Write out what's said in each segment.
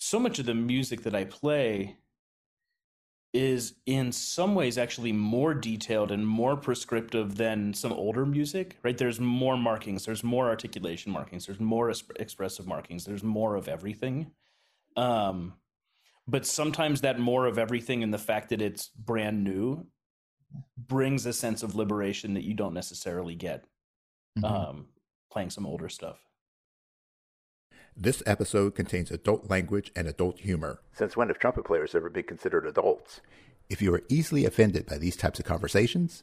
so much of the music that I play is in some ways actually more detailed and more prescriptive than some older music, right? There's more markings, there's more articulation markings, there's more expressive markings, there's more of everything. Um, but sometimes that more of everything and the fact that it's brand new brings a sense of liberation that you don't necessarily get mm-hmm. um, playing some older stuff. This episode contains adult language and adult humor. Since when have trumpet players ever been considered adults? If you are easily offended by these types of conversations,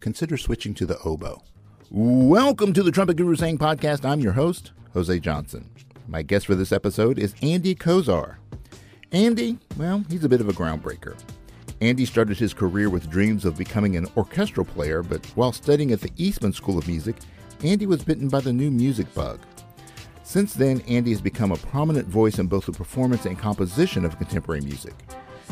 consider switching to the oboe. Welcome to the Trumpet Guru Hang podcast. I'm your host, Jose Johnson. My guest for this episode is Andy Kozar. Andy, well, he's a bit of a groundbreaker. Andy started his career with dreams of becoming an orchestral player, but while studying at the Eastman School of Music, Andy was bitten by the new music bug. Since then, Andy has become a prominent voice in both the performance and composition of contemporary music.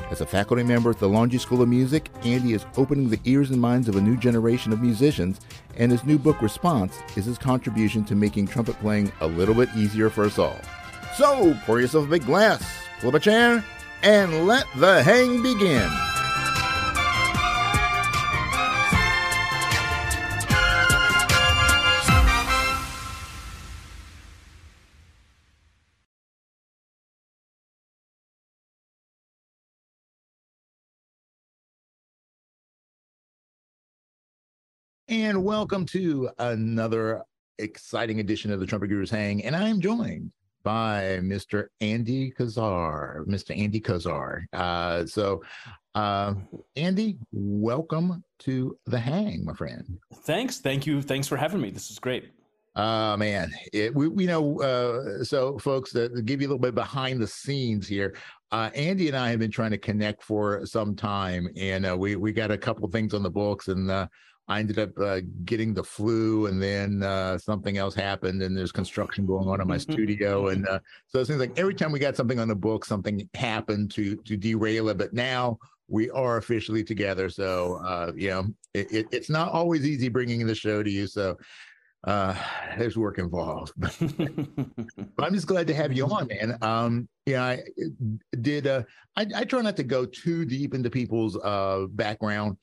As a faculty member at the Longy School of Music, Andy is opening the ears and minds of a new generation of musicians, and his new book, Response, is his contribution to making trumpet playing a little bit easier for us all. So, pour yourself a big glass, up a chair, and let the hang begin. And welcome to another exciting edition of the Trumpet Gurus Hang. And I'm joined by Mr. Andy Kozar, Mr. Andy Kozar. Uh, so, uh, Andy, welcome to the Hang, my friend. Thanks. Thank you. Thanks for having me. This is great. Uh man, it, we, we know. Uh, so, folks, to give you a little bit behind the scenes here, uh, Andy and I have been trying to connect for some time, and uh, we we got a couple things on the books, and uh, I ended up uh, getting the flu, and then uh, something else happened, and there's construction going on in my studio, and uh, so it seems like every time we got something on the book, something happened to to derail it. But now we are officially together, so uh, you know it, it, it's not always easy bringing the show to you. So uh, there's work involved, but I'm just glad to have you on, man. Um, yeah, I did. Uh, I, I try not to go too deep into people's uh background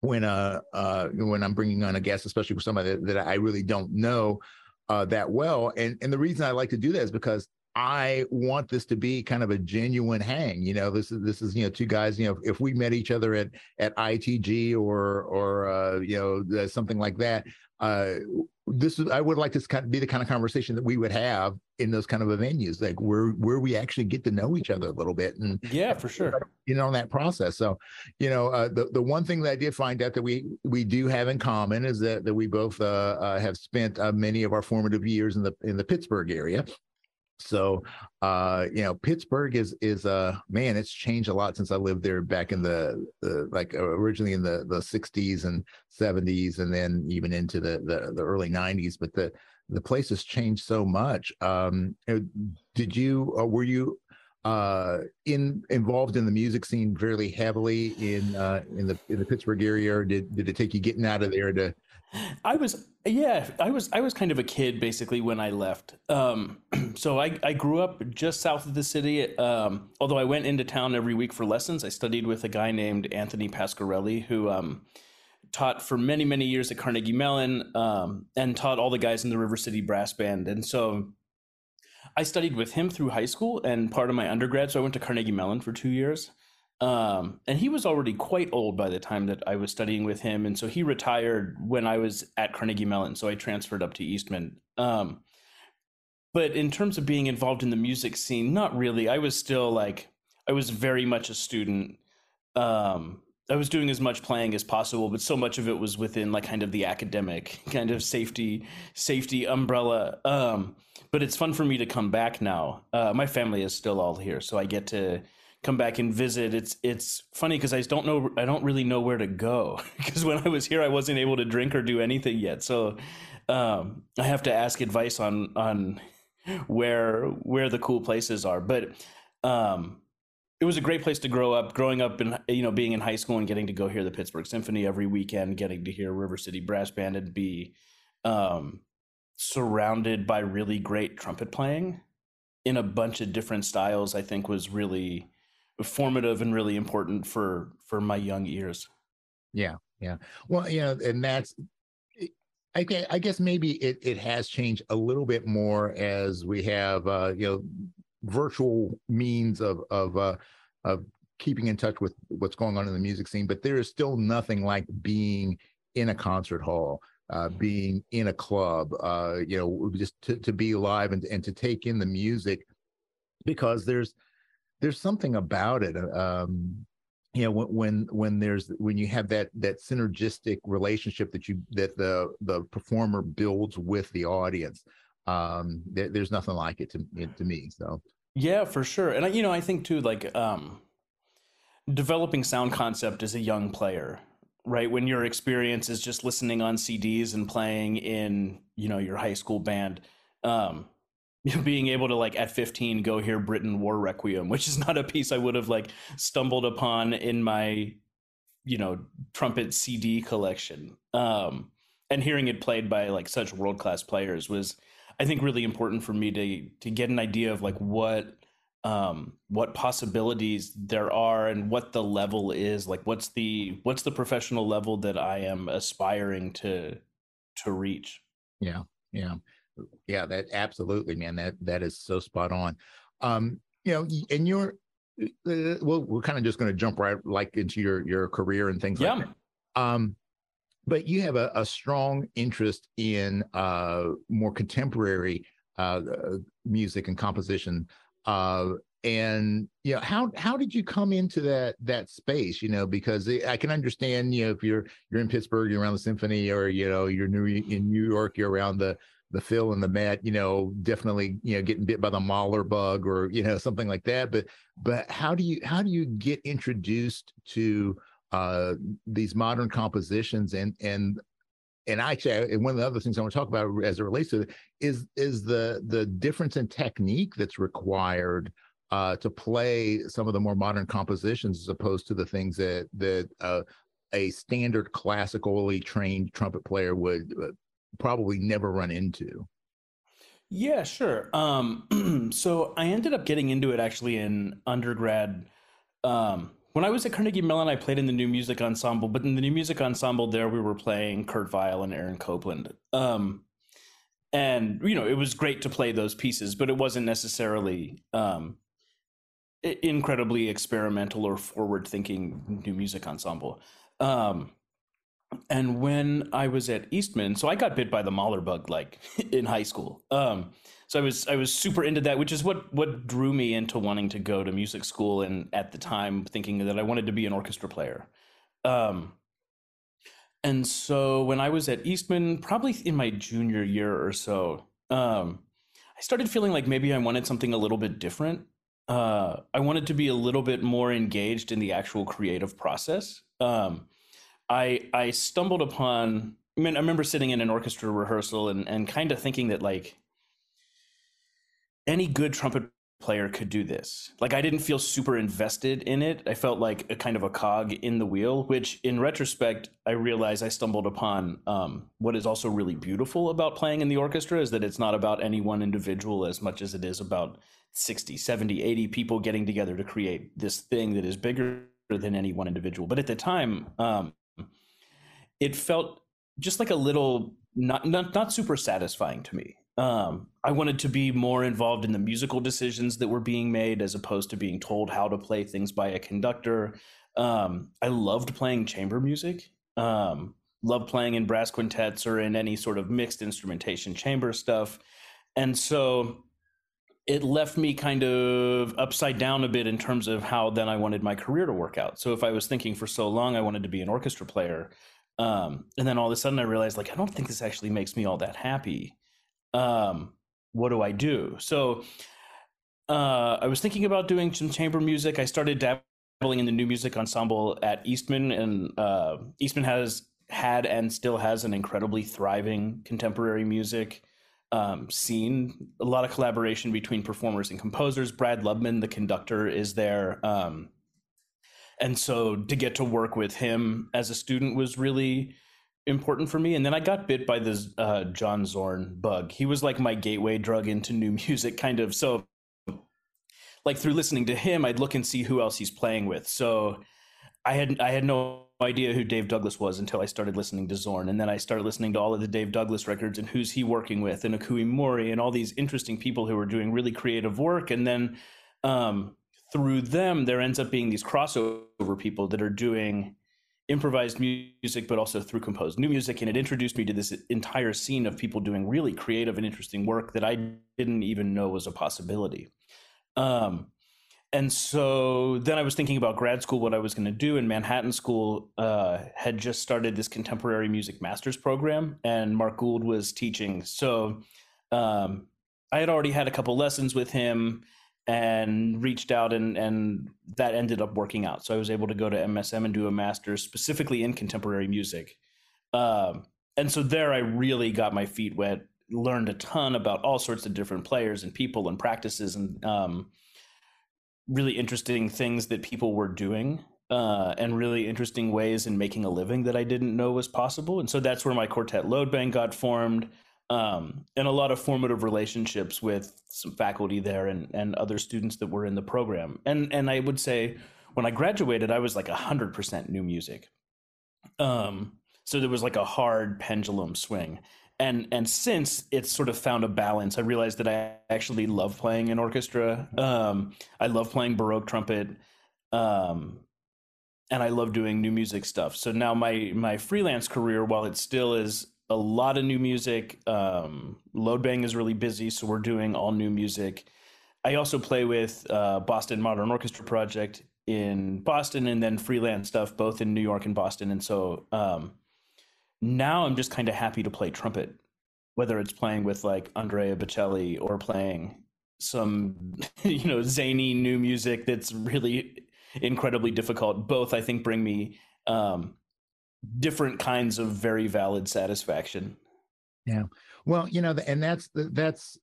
when uh, uh when I'm bringing on a guest, especially with somebody that, that I really don't know uh, that well. And and the reason I like to do that is because I want this to be kind of a genuine hang. You know, this is this is you know two guys. You know, if we met each other at at ITG or or uh, you know something like that, uh, this is I would like this kind of be the kind of conversation that we would have in those kind of venues, like where where we actually get to know each other a little bit, and yeah, for sure, you know, in that process. So, you know, uh, the the one thing that I did find out that we we do have in common is that that we both uh, uh, have spent uh, many of our formative years in the in the Pittsburgh area. So, uh, you know, Pittsburgh is is uh man, it's changed a lot since I lived there back in the, the like originally in the the 60s and 70s, and then even into the the, the early 90s. But the the place has changed so much. Um, uh, did you uh, were you uh in involved in the music scene fairly heavily in uh in the in the Pittsburgh area, or did did it take you getting out of there to I was yeah, I was I was kind of a kid basically when I left. Um, so I, I grew up just south of the city. Um, although I went into town every week for lessons, I studied with a guy named Anthony Pasquarelli who um, taught for many many years at Carnegie Mellon um, and taught all the guys in the River City Brass Band. And so I studied with him through high school and part of my undergrad. So I went to Carnegie Mellon for two years. Um, and he was already quite old by the time that I was studying with him, and so he retired when I was at Carnegie Mellon. So I transferred up to Eastman. Um, but in terms of being involved in the music scene, not really. I was still like I was very much a student. Um, I was doing as much playing as possible, but so much of it was within like kind of the academic kind of safety safety umbrella. Um, but it's fun for me to come back now. Uh, my family is still all here, so I get to come back and visit. It's it's funny because I don't know I don't really know where to go because when I was here I wasn't able to drink or do anything yet. So um, I have to ask advice on on where where the cool places are. But um, it was a great place to grow up. Growing up and you know being in high school and getting to go hear the Pittsburgh Symphony every weekend, getting to hear River City Brass Band and be um, surrounded by really great trumpet playing in a bunch of different styles, I think was really formative and really important for for my young ears. Yeah, yeah. Well, you know, and that's I, I guess maybe it, it has changed a little bit more as we have uh, you know virtual means of of uh, of keeping in touch with what's going on in the music scene. But there is still nothing like being in a concert hall, uh, being in a club, uh, you know, just to, to be live and, and to take in the music because there's there's something about it. Um, you know, when, when when there's when you have that that synergistic relationship that you that the the performer builds with the audience, um, there, there's nothing like it to to me. So yeah, for sure. And you know, I think too, like um, developing sound concept as a young player right when your experience is just listening on cds and playing in you know your high school band um being able to like at 15 go hear Britten war requiem which is not a piece i would have like stumbled upon in my you know trumpet cd collection. Um and hearing it played by like such world class players was i think really important for me to to get an idea of like what um, what possibilities there are and what the level is. Like what's the what's the professional level that i am aspiring to to reach? Yeah yeah yeah that absolutely man that that is so spot on um you know and you're uh, uh well we're kind of just going to jump right like into your your career and things yeah. like that um but you have a, a strong interest in uh more contemporary uh, uh music and composition uh, and you know how how did you come into that that space you know because i can understand you know if you're you're in pittsburgh you're around the symphony or you know you're new in new york you're around the the Phil and the Met, you know, definitely, you know, getting bit by the Mahler bug or, you know, something like that. But, but how do you, how do you get introduced to uh, these modern compositions and, and and actually, and one of the other things I want to talk about as it relates to it is is the the difference in technique that's required uh, to play some of the more modern compositions as opposed to the things that that uh, a standard classically trained trumpet player would uh, probably never run into. Yeah, sure. Um, so I ended up getting into it actually in undergrad. Um, when I was at Carnegie Mellon, I played in the new music ensemble, but in the new music ensemble there, we were playing Kurt Weill and Aaron Copland. Um, and you know, it was great to play those pieces, but it wasn't necessarily um, incredibly experimental or forward-thinking new music ensemble. Um, and when I was at Eastman, so I got bit by the Mahler bug like in high school. Um, so I was I was super into that, which is what what drew me into wanting to go to music school, and at the time thinking that I wanted to be an orchestra player. Um, and so when I was at Eastman, probably in my junior year or so, um, I started feeling like maybe I wanted something a little bit different. Uh, I wanted to be a little bit more engaged in the actual creative process. Um, I I stumbled upon. I mean, I remember sitting in an orchestra rehearsal and and kind of thinking that like any good trumpet player could do this. Like I didn't feel super invested in it. I felt like a kind of a cog in the wheel, which in retrospect, I realized I stumbled upon um, what is also really beautiful about playing in the orchestra is that it's not about any one individual as much as it is about 60, 70, 80 people getting together to create this thing that is bigger than any one individual. But at the time, um, it felt just like a little not, not not super satisfying to me um, I wanted to be more involved in the musical decisions that were being made as opposed to being told how to play things by a conductor. Um, I loved playing chamber music. Um, loved playing in brass quintets or in any sort of mixed instrumentation chamber stuff. And so it left me kind of upside down a bit in terms of how then I wanted my career to work out. So if I was thinking for so long I wanted to be an orchestra player, um, and then all of a sudden I realized like I don't think this actually makes me all that happy um, what do I do? So uh, I was thinking about doing some chamber music. I started dabbling in the new music ensemble at Eastman, and uh, Eastman has had and still has an incredibly thriving contemporary music um, scene. A lot of collaboration between performers and composers. Brad Lubman, the conductor, is there. Um, and so to get to work with him as a student was really important for me. And then I got bit by this uh, John Zorn bug. He was like my gateway drug into new music, kind of. So like through listening to him, I'd look and see who else he's playing with. So I had I had no idea who Dave Douglas was until I started listening to Zorn, and then I started listening to all of the Dave Douglas records and who's he working with, and Ikue Mori, and all these interesting people who are doing really creative work, and then um, through them, there ends up being these crossover people that are doing improvised music, but also through composed new music. And it introduced me to this entire scene of people doing really creative and interesting work that I didn't even know was a possibility. Um, and so then I was thinking about grad school, what I was going to do. And Manhattan School uh, had just started this contemporary music master's program, and Mark Gould was teaching. So um, I had already had a couple lessons with him and reached out and and that ended up working out. So i was able to go to msm and do a master's specifically in contemporary music. Um, and so there i really got my feet wet learned a ton about all sorts of different players and people and practices and um, really interesting things that people were doing uh, and really interesting ways in making a living that i didn't know was possible. And so that's where my quartet load bang got formed um, and a lot of formative relationships with some faculty there and, and other students that were in the program. And and I would say when I graduated, I was like hundred percent new music. Um, so there was like a hard pendulum swing. And and since it's sort of found a balance, I realized that I actually love playing in orchestra. Um, I love playing baroque trumpet. Um, and I love doing new music stuff. So now my my freelance career, while it still is a lot of new music. Um, Load Bang is really busy, so we're doing all new music. I also play with uh, Boston Modern Orchestra Project in Boston, and then freelance stuff both in New York and Boston. And so um, now I'm just kind of happy to play trumpet, whether it's playing with like Andrea Bocelli or playing some you know zany new music that's really incredibly difficult. Both I think bring me um, different kinds of very valid satisfaction. Yeah. Well, you know, and that's that's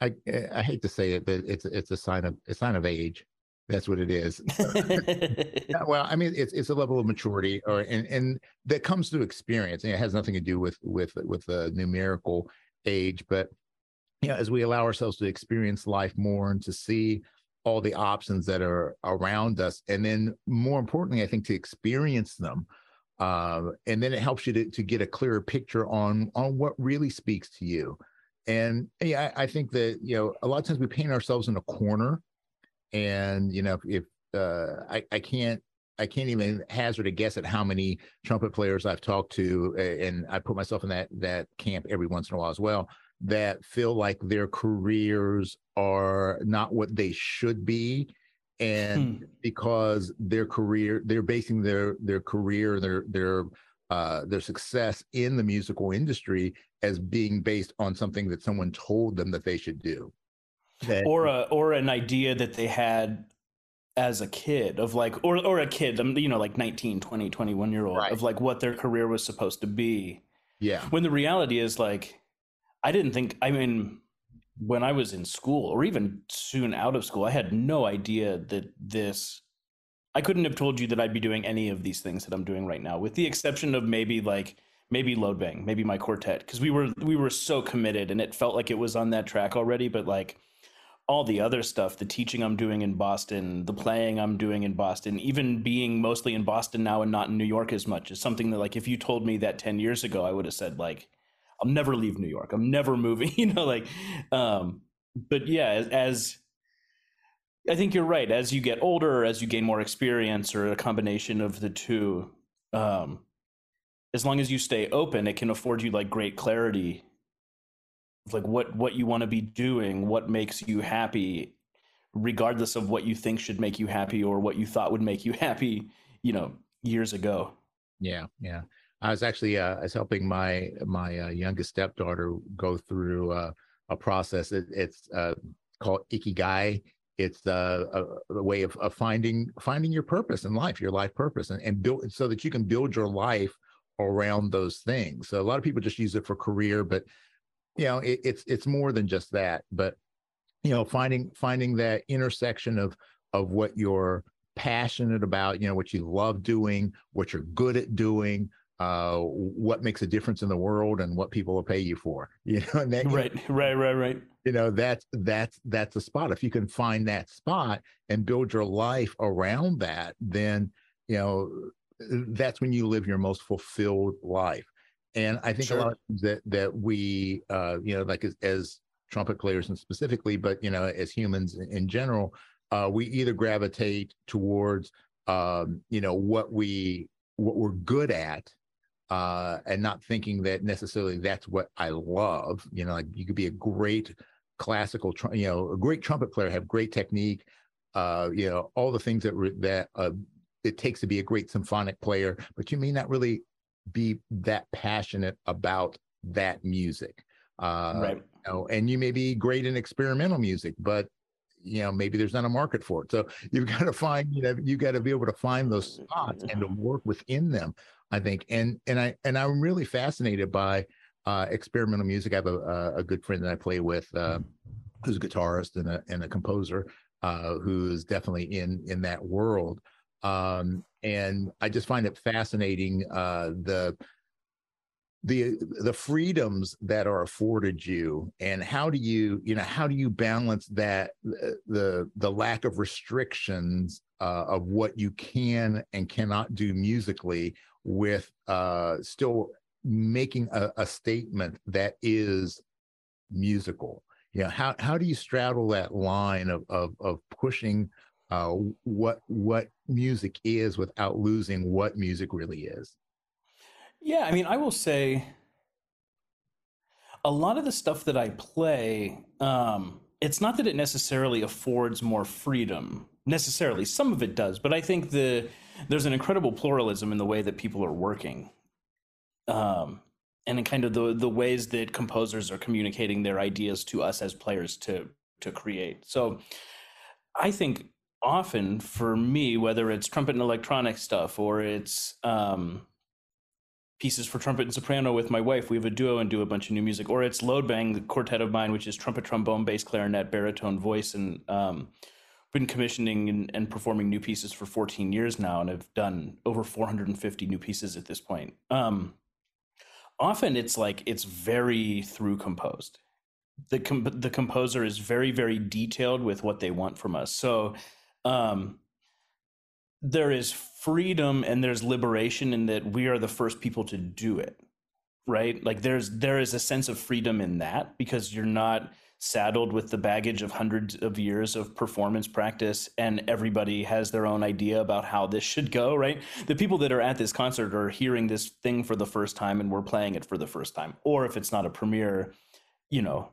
I I hate to say it, but it's it's a sign of a sign of age. That's what it is. well, I mean, it's it's a level of maturity, or and and that comes through experience, and it has nothing to do with with with the numerical age. But you know, as we allow ourselves to experience life more and to see all the options that are around us, and then more importantly, I think to experience them uh, and then it helps you to, to get a clearer picture on on what really speaks to you and yeah I, I, think that you know a lot of times we paint ourselves in a corner and you know if uh, I, I can't I can't even hazard a guess at how many trumpet players I've talked to, and I put myself in that that camp every once in a while as well. That feel like their careers are not what they should be, and hmm. because their career they're basing their their career their their uh, their success in the musical industry as being based on something that someone told them that they should do that, or a or an idea that they had as a kid of like or or a kid um, you know like 19 20 21 year old right. of like what their career was supposed to be yeah when the reality is like i didn't think i mean when I was in school or even soon out of school, I had no idea that this. I couldn't have told you that I'd be doing any of these things that I'm doing right now, with the exception of maybe like maybe load bang, maybe my quartet, because we were we were so committed and it felt like it was on that track already. But like all the other stuff, the teaching I'm doing in Boston, the playing I'm doing in Boston, even being mostly in Boston now and not in New York as much, is something that like if you told me that ten years ago, I would have said like I'll never leave New York. I'm never moving, you know, like, um, but yeah, as, as I think you're right. As you get older, as you gain more experience, or a combination of the two, um, as long as you stay open, it can afford you like great clarity, like what what you want to be doing, what makes you happy, regardless of what you think should make you happy or what you thought would make you happy, you know, years ago. Yeah, yeah. I was actually uh, I was helping my my uh, youngest stepdaughter go through uh, a process. It, it's uh, called ikigai. It's uh, a, a, way of, of, finding finding your purpose in life, your life purpose, and, and build so that you can build your life around those things. So a lot of people just use it for career, but you know it, it's it's more than just that. But you know finding finding that intersection of of what you're passionate about, you know what you love doing, what you're good at doing, uh, what makes a difference in the world and what people will pay you for. You know, and that, right, right, right, right. You know, that's that's that's a spot. If you can find that spot and build your life around that, then you know that's when you live your most fulfilled life. And I think sure. a lot of things that that we, uh, you know, like as, as trumpet players and specifically, but you know, as humans in general, uh, we either gravitate towards, um, you know, what we what we're good at, uh, and not thinking that necessarily that's what I love. You know, like you could be a great classical, tr- you know, a great trumpet player, have great technique, uh, you know, all the things that re- that uh, it takes to be a great symphonic player, but you may not really be that passionate about that music. Uh, right. You know, and you may be great in experimental music, but you know maybe there's not a market for it. So you've got to find you know you got to be able to find those spots and to work within them. I think, and and I and I'm really fascinated by uh, experimental music. I have a, a good friend that I play with, uh, who's a guitarist and a and a composer, uh, who is definitely in in that world. Um, and I just find it fascinating uh, the the the freedoms that are afforded you and how do you you know how do you balance that the the lack of restrictions uh, of what you can and cannot do musically with uh, still making a, a statement that is musical you know how how do you straddle that line of of, of pushing uh, what what music is without losing what music really is. Yeah, I mean, I will say a lot of the stuff that I play, um, it's not that it necessarily affords more freedom necessarily. Some of it does, but I think the there's an incredible pluralism in the way that people are working. Um, and in kind of the the ways that composers are communicating their ideas to us as players to to create. So I think often for me, whether it's trumpet and electronic stuff or it's um, pieces for trumpet and soprano with my wife, we have a duo and do a bunch of new music, or it's Load Bang, the quartet of mine, which is trumpet, trombone, bass, clarinet, baritone, voice, and um, been commissioning and, and, performing new pieces for 14 years now, and I've done over 450 new pieces at this point. Um, often it's like it's very through composed. The com- the composer is very very detailed with what they want from us. So um, there is freedom and there's liberation in that we are the first people to do it right like there's there is a sense of freedom in that because you're not saddled with the baggage of hundreds of years of performance practice and everybody has their own idea about how this should go right the people that are at this concert are hearing this thing for the first time and we're playing it for the first time or if it's not a premiere you know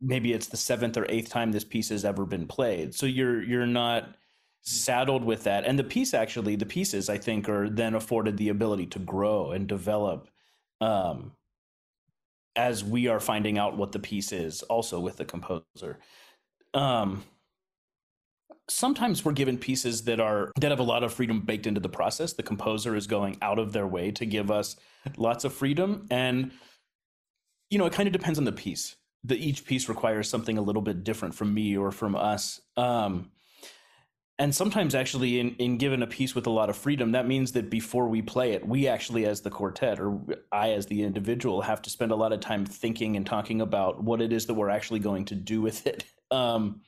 maybe it's the seventh or eighth time this piece has ever been played. So you're you're not saddled with that. And the piece actually, the pieces I think are then afforded the ability to grow and develop um, as we are finding out what the piece is, also with the composer. Um, sometimes we're given pieces that are that have a lot of freedom baked into the process. The composer is going out of their way to give us lots of freedom, and you know it kind of depends on the piece That each piece requires something a little bit different from me or from us. Um, and sometimes actually in, in given a piece with a lot of freedom that means that before we play it we actually as the quartet or i as the individual have to spend a lot of time thinking and talking about what it is that we're actually going to do with it. Um,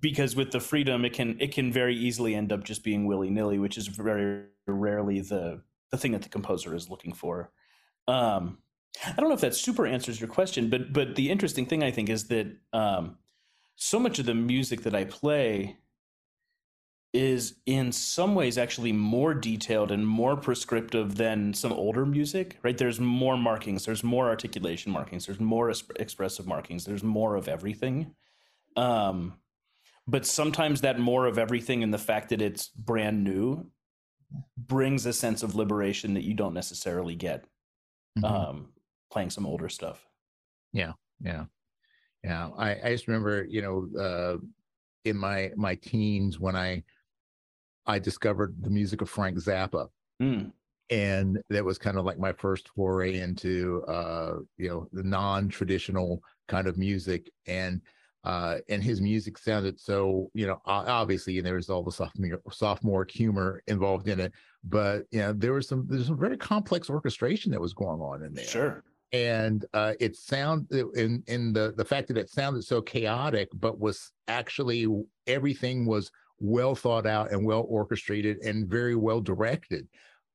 because with the freedom it can it can very easily end up just being willy-nilly which is very rarely the the thing that the composer is looking for. Um, I don't know if that super answers your question, but but the interesting thing I think is that um, so much of the music that I play is in some ways actually more detailed and more prescriptive than some older music right there's more markings there's more articulation markings there's more expressive markings there's more of everything um, but sometimes that more of everything and the fact that it's brand new brings a sense of liberation that you don't necessarily get mm-hmm. um, playing some older stuff. Yeah, yeah, yeah. I, I just remember, you know, uh, in my my teens when I I discovered the music of Frank Zappa. Mm. And that was kind of like my first foray into, uh, you know, the non-traditional kind of music. And uh, and his music sounded so you know obviously and there was all the sophomore sophomore humor involved in it but you know there was some there's some very complex orchestration that was going on in there sure and uh, it sound in in the the fact that it sounded so chaotic but was actually everything was well thought out and well orchestrated and very well directed.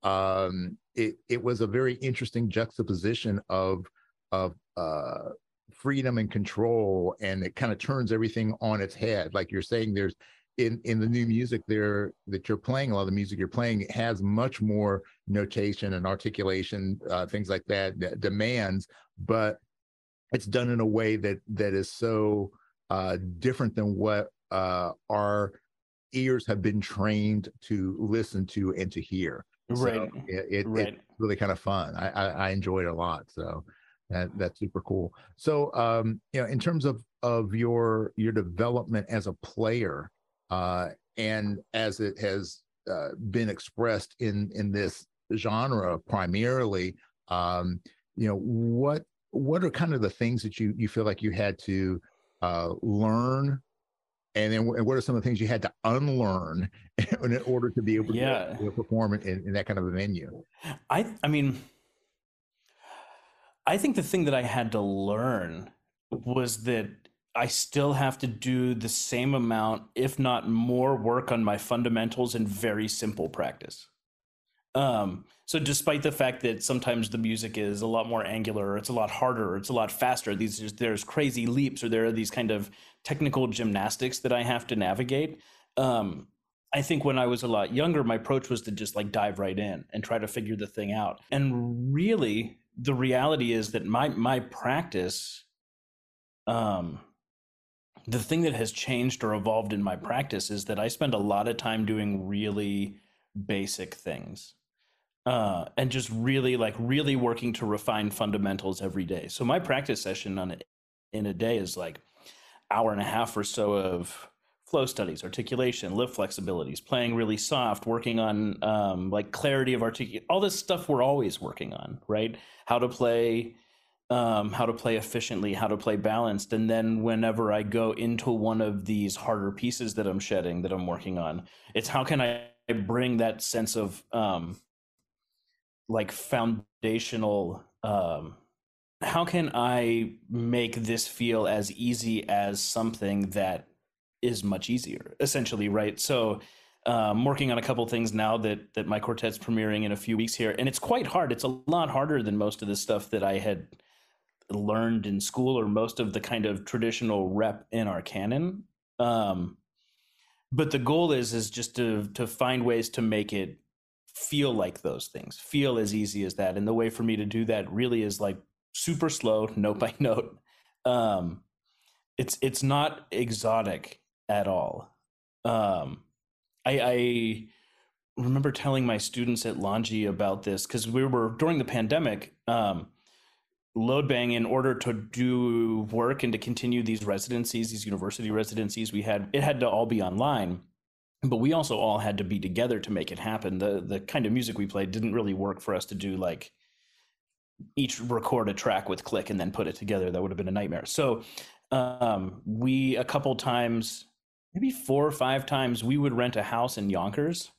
Um it it was a very interesting juxtaposition of of uh freedom and control and it kind of turns everything on its head. Like you're saying there's in in the new music there that you're playing a lot of the music you're playing has much more notation and articulation uh, things like that, that demands but it's done in a way that that is so uh, different than what uh, our ears have been trained to listen to and to hear right so it, it, right. it's really kind of fun I, I i enjoyed it a lot so that that's super cool. So, um, you know, in terms of of your your development as a player, uh, and as it has uh, been expressed in in this genre primarily, um, you know, what what are kind of the things that you you feel like you had to uh, learn and then what are some of the things you had to unlearn in order to be able to, yeah. to perform in, in, that kind of a venue i i mean I think the thing that I had to learn was that I still have to do the same amount, if not more, work on my fundamentals in very simple practice. Um, so, despite the fact that sometimes the music is a lot more angular, it's a lot harder, it's a lot faster, these there's crazy leaps, or there are these kind of technical gymnastics that I have to navigate. Um, I think when I was a lot younger, my approach was to just like dive right in and try to figure the thing out. And really, the reality is that my my practice um the thing that has changed or evolved in my practice is that I spend a lot of time doing really basic things. Uh, and just really like really working to refine fundamentals every day. So my practice session on it in a day is like hour and a half or so of flow studies, articulation, lift flexibilities, playing really soft, working on um, like clarity of articulation, all this stuff we're always working on, right? How to play, um, how to play efficiently, how to play balanced, and then whenever I go into one of these harder pieces that I'm shedding, that I'm working on, it's how can I bring that sense of um, like foundational. Um, how can I make this feel as easy as something that is much easier essentially right so um, working on a couple things now that that my quartet's premiering in a few weeks here and it's quite hard it's a lot harder than most of the stuff that i had learned in school or most of the kind of traditional rep in our canon um, but the goal is is just to to find ways to make it feel like those things feel as easy as that and the way for me to do that really is like super slow note by note um, it's it's not exotic at all. Um, I, I remember telling my students at Longy about this because we were during the pandemic. Um, load bang in order to do work and to continue these residencies these university residencies we had it had to all be online but we also all had to be together to make it happen the the kind of music we played didn't really work for us to do like each record a track with click and then put it together that would have been a nightmare so um, we a couple times maybe four or five times we would rent a house in Yonkers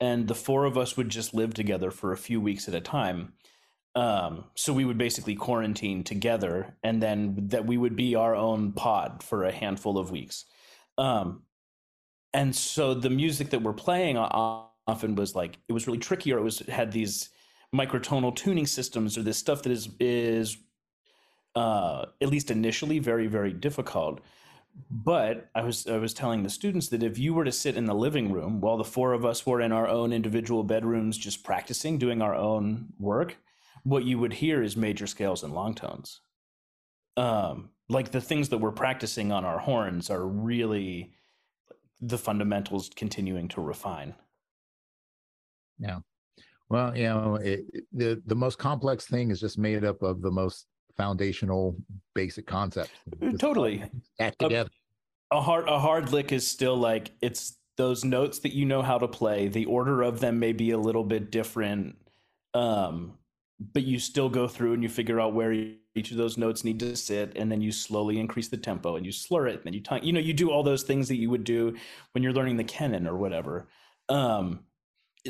and the four of us would just live together for a few weeks at a time. Um, so we would basically quarantine together and then that we would be our own pod for a handful of weeks. Um, and so the music that we're playing often was like, it was really tricky or it was, it had these microtonal tuning systems or this stuff that is, is, uh, at least initially very, very difficult but I was I was telling the students that if you were to sit in the living room while the four of us were in our own individual bedrooms just practicing doing our own work, what you would hear is major scales and long tones. Um, like the things that we're practicing on our horns are really the fundamentals continuing to refine. Yeah. Well, you know, it, the the most complex thing is just made up of the most foundational basic concepts. Uh, totally. Act together. A, a hard a hard lick is still like it's those notes that you know how to play. The order of them may be a little bit different. Um, but you still go through and you figure out where each of those notes need to sit and then you slowly increase the tempo and you slur it and then you tongue you know you do all those things that you would do when you're learning the canon or whatever. Um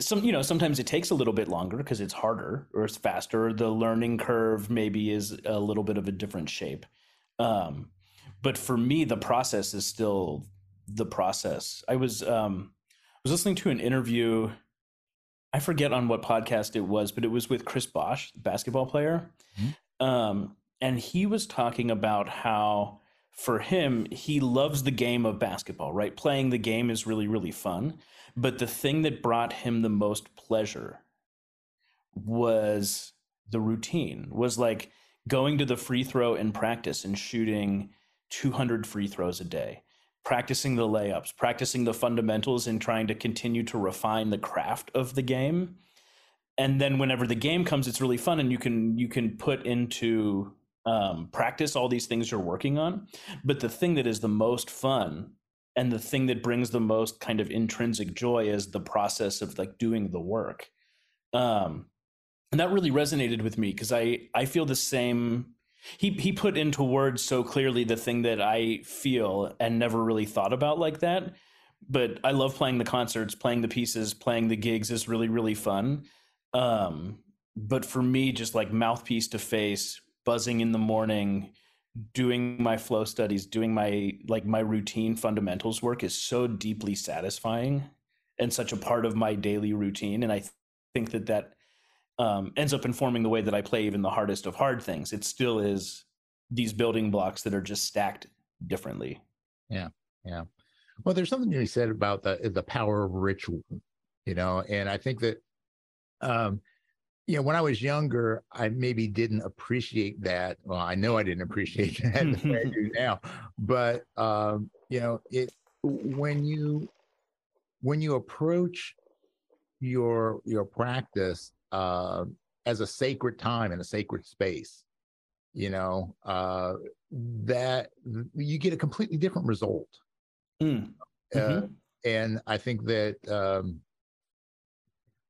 some you know sometimes it takes a little bit longer because it's harder or it's faster. The learning curve maybe is a little bit of a different shape. Um but for me the process is still the process. I was um i was listening to an interview i forget on what podcast it was but it was with chris bosh the basketball player. Mm-hmm um, and he was talking about how for him he loves the game of basketball right? Playing the game is really really fun. But the thing that brought him the most pleasure was the routine was like going to the free throw in practice and shooting 200 free throws a day practicing the layups practicing the fundamentals and trying to continue to refine the craft of the game and then whenever the game comes it's really fun and you can you can put into um, practice all these things you're working on. But the thing that is the most fun and the thing that brings the most kind of intrinsic joy is the process of like doing the work. Um, and that really resonated with me because i i feel the same. He he put into words so clearly the thing that i feel and never really thought about like that. But i love playing the concerts playing the pieces playing the gigs is really really fun um, but for me, just like mouthpiece to face, buzzing in the morning, doing my flow studies, doing my like my routine fundamentals work is so deeply satisfying and such a part of my daily routine. And I th- think that that um, ends up informing the way that I play even the hardest of hard things. It still is these building blocks that are just stacked differently. Yeah, yeah. Well, there's something you said about the the power of ritual, you know, and I think that um, you know, when I was younger, I maybe didn't appreciate that. Well, I know I didn't appreciate that the way I do now. But um, you know, it when you when you approach your your practice uh, as a sacred time and a sacred space, you know, uh, that you get a completely different result. Mm. Uh, mm-hmm. and I think that um,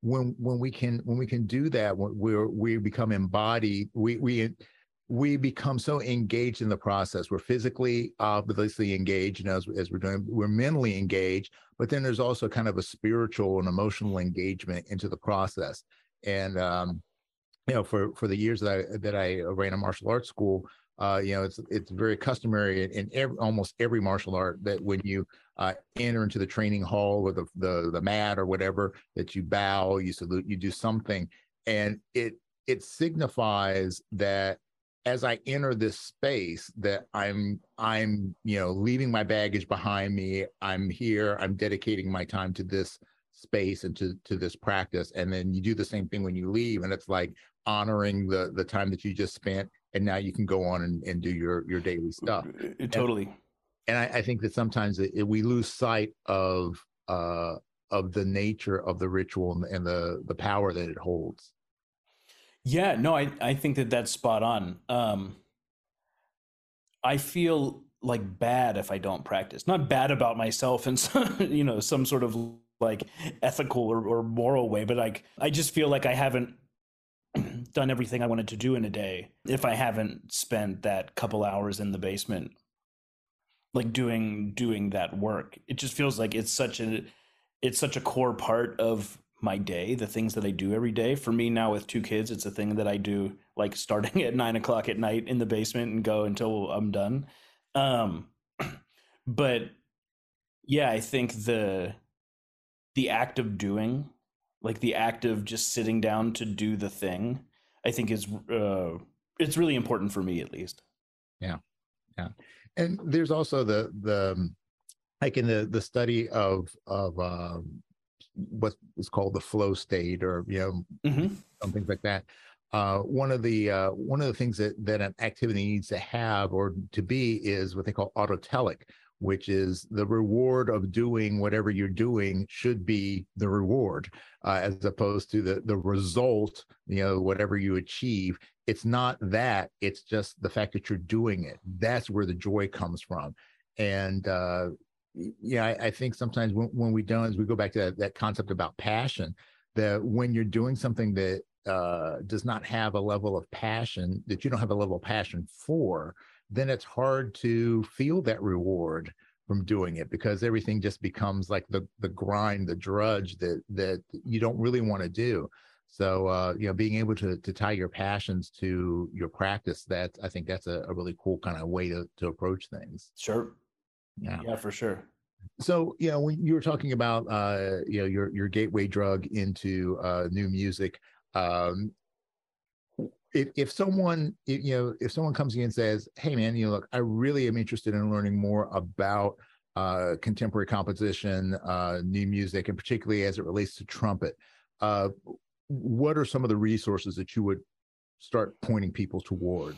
when when we can when we can do that we're we become embodied we we we become so engaged in the process. We're physically obviously engaged you know, as, as we're doing we're mentally engaged but then there's also kind of a spiritual and emotional engagement into the process. And um you know for for the years that i that i ran a martial arts school uh, you know, it's it's very customary in, in every, almost every martial art that when you uh, enter into the training hall or the, the the mat or whatever, that you bow, you salute, you do something, and it it signifies that as I enter this space, that I'm I'm you know leaving my baggage behind me. I'm here. I'm dedicating my time to this space and to to this practice, and then you do the same thing when you leave, and it's like honoring the the time that you just spent and now you can go on and, and do your your daily stuff. uh, totally and, and I, I, think that sometimes it, it, we lose sight of uh of the nature of the ritual and, and the the power that it holds. Yeah no i i think that that's spot on. Um i feel like bad if i don't practice. Not bad about myself in some, you know some sort of like ethical or, or moral way but like i just feel like i haven't done everything I wanted to do in a day if I haven't spent that couple hours in the basement like doing doing that work. It just feels like it's such a it's such a core part of my day, the things that I do every day. For me now with two kids, it's a thing that I do like starting at nine o'clock at night in the basement and go until I'm done. Um but yeah, I think the the act of doing like the act of just sitting down to do the thing i think is uh it's really important for me at least. Yeah. Yeah. And there's also the the um, like in the the study of of um what is called the flow state or you know mm-hmm. some things like that. Uh, one of the uh, one of the things that that an activity needs to have or to be is what they call autotelic, which is the reward of doing whatever you're doing should be the reward uh, as opposed to the the result you know whatever you achieve. It's not that it's just the fact that you're doing it. That's where the joy comes from. And uh yeah I, I think sometimes when, when we don't as we go back to that, that concept about passion that when you're doing something that uh, does not have a level of passion that you don't have a level of passion for, then it's hard to feel that reward from doing it because everything just becomes like the the grind, the drudge that that you don't really want to do. So uh, you know, being able to to tie your passions to your practice, that I think that's a, a really cool kind of way to to approach things. Sure. Yeah. Yeah, for sure. So you know, when you were talking about uh, you know your your gateway drug into uh, new music, um, if if someone you know if someone comes you and says, "Hey, man, you know, look, I really am interested in learning more about uh, contemporary composition, uh, new music, and particularly as it relates to trumpet," uh, what are some of the resources that you would start pointing people toward?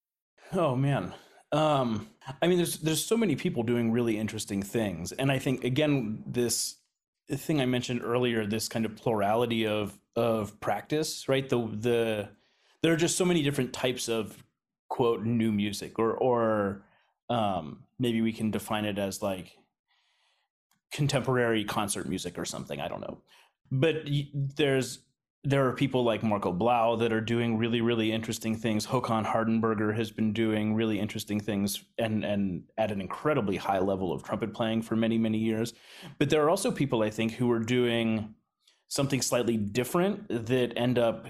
Oh man. Um, I mean, there's there's so many people doing really interesting things, and I think again this thing I mentioned earlier, this kind of plurality of of practice, right? The the there are just so many different types of quote new music, or or um, maybe we can define it as like contemporary concert music or something. I don't know, but there's there are people like Marco Blaauw that are doing really, really interesting things. Håkan Hardenberger has been doing really interesting things and and at an incredibly high level of trumpet playing for many, many years. But there are also people I think who are doing something slightly different that end up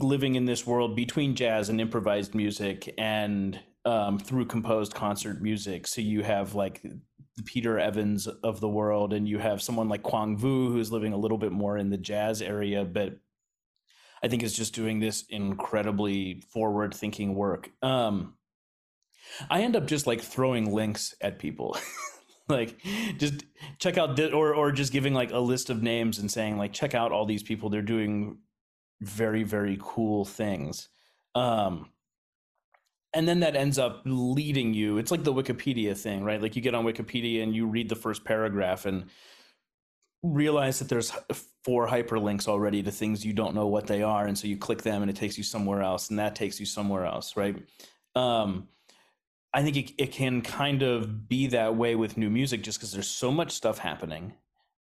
living in this world between jazz and improvised music and um, through composed concert music. So you have like the Peter Evans of the world, and you have someone like Kwang Vu who's living a little bit more in the jazz area, but I think is just doing this incredibly forward thinking work. Um, I end up just like throwing links at people. like just check out or or just giving like a list of names and saying like check out all these people they're doing very very cool things um and then that ends up leading you. It's like the wikipedia thing right? Like you get on wikipedia and you read the first paragraph and realize that there's four hyperlinks already to things you don't know what they are and so you click them and it takes you somewhere else and that takes you somewhere else right? Um, i think it, it can kind of be that way with new music just because there's so much stuff happening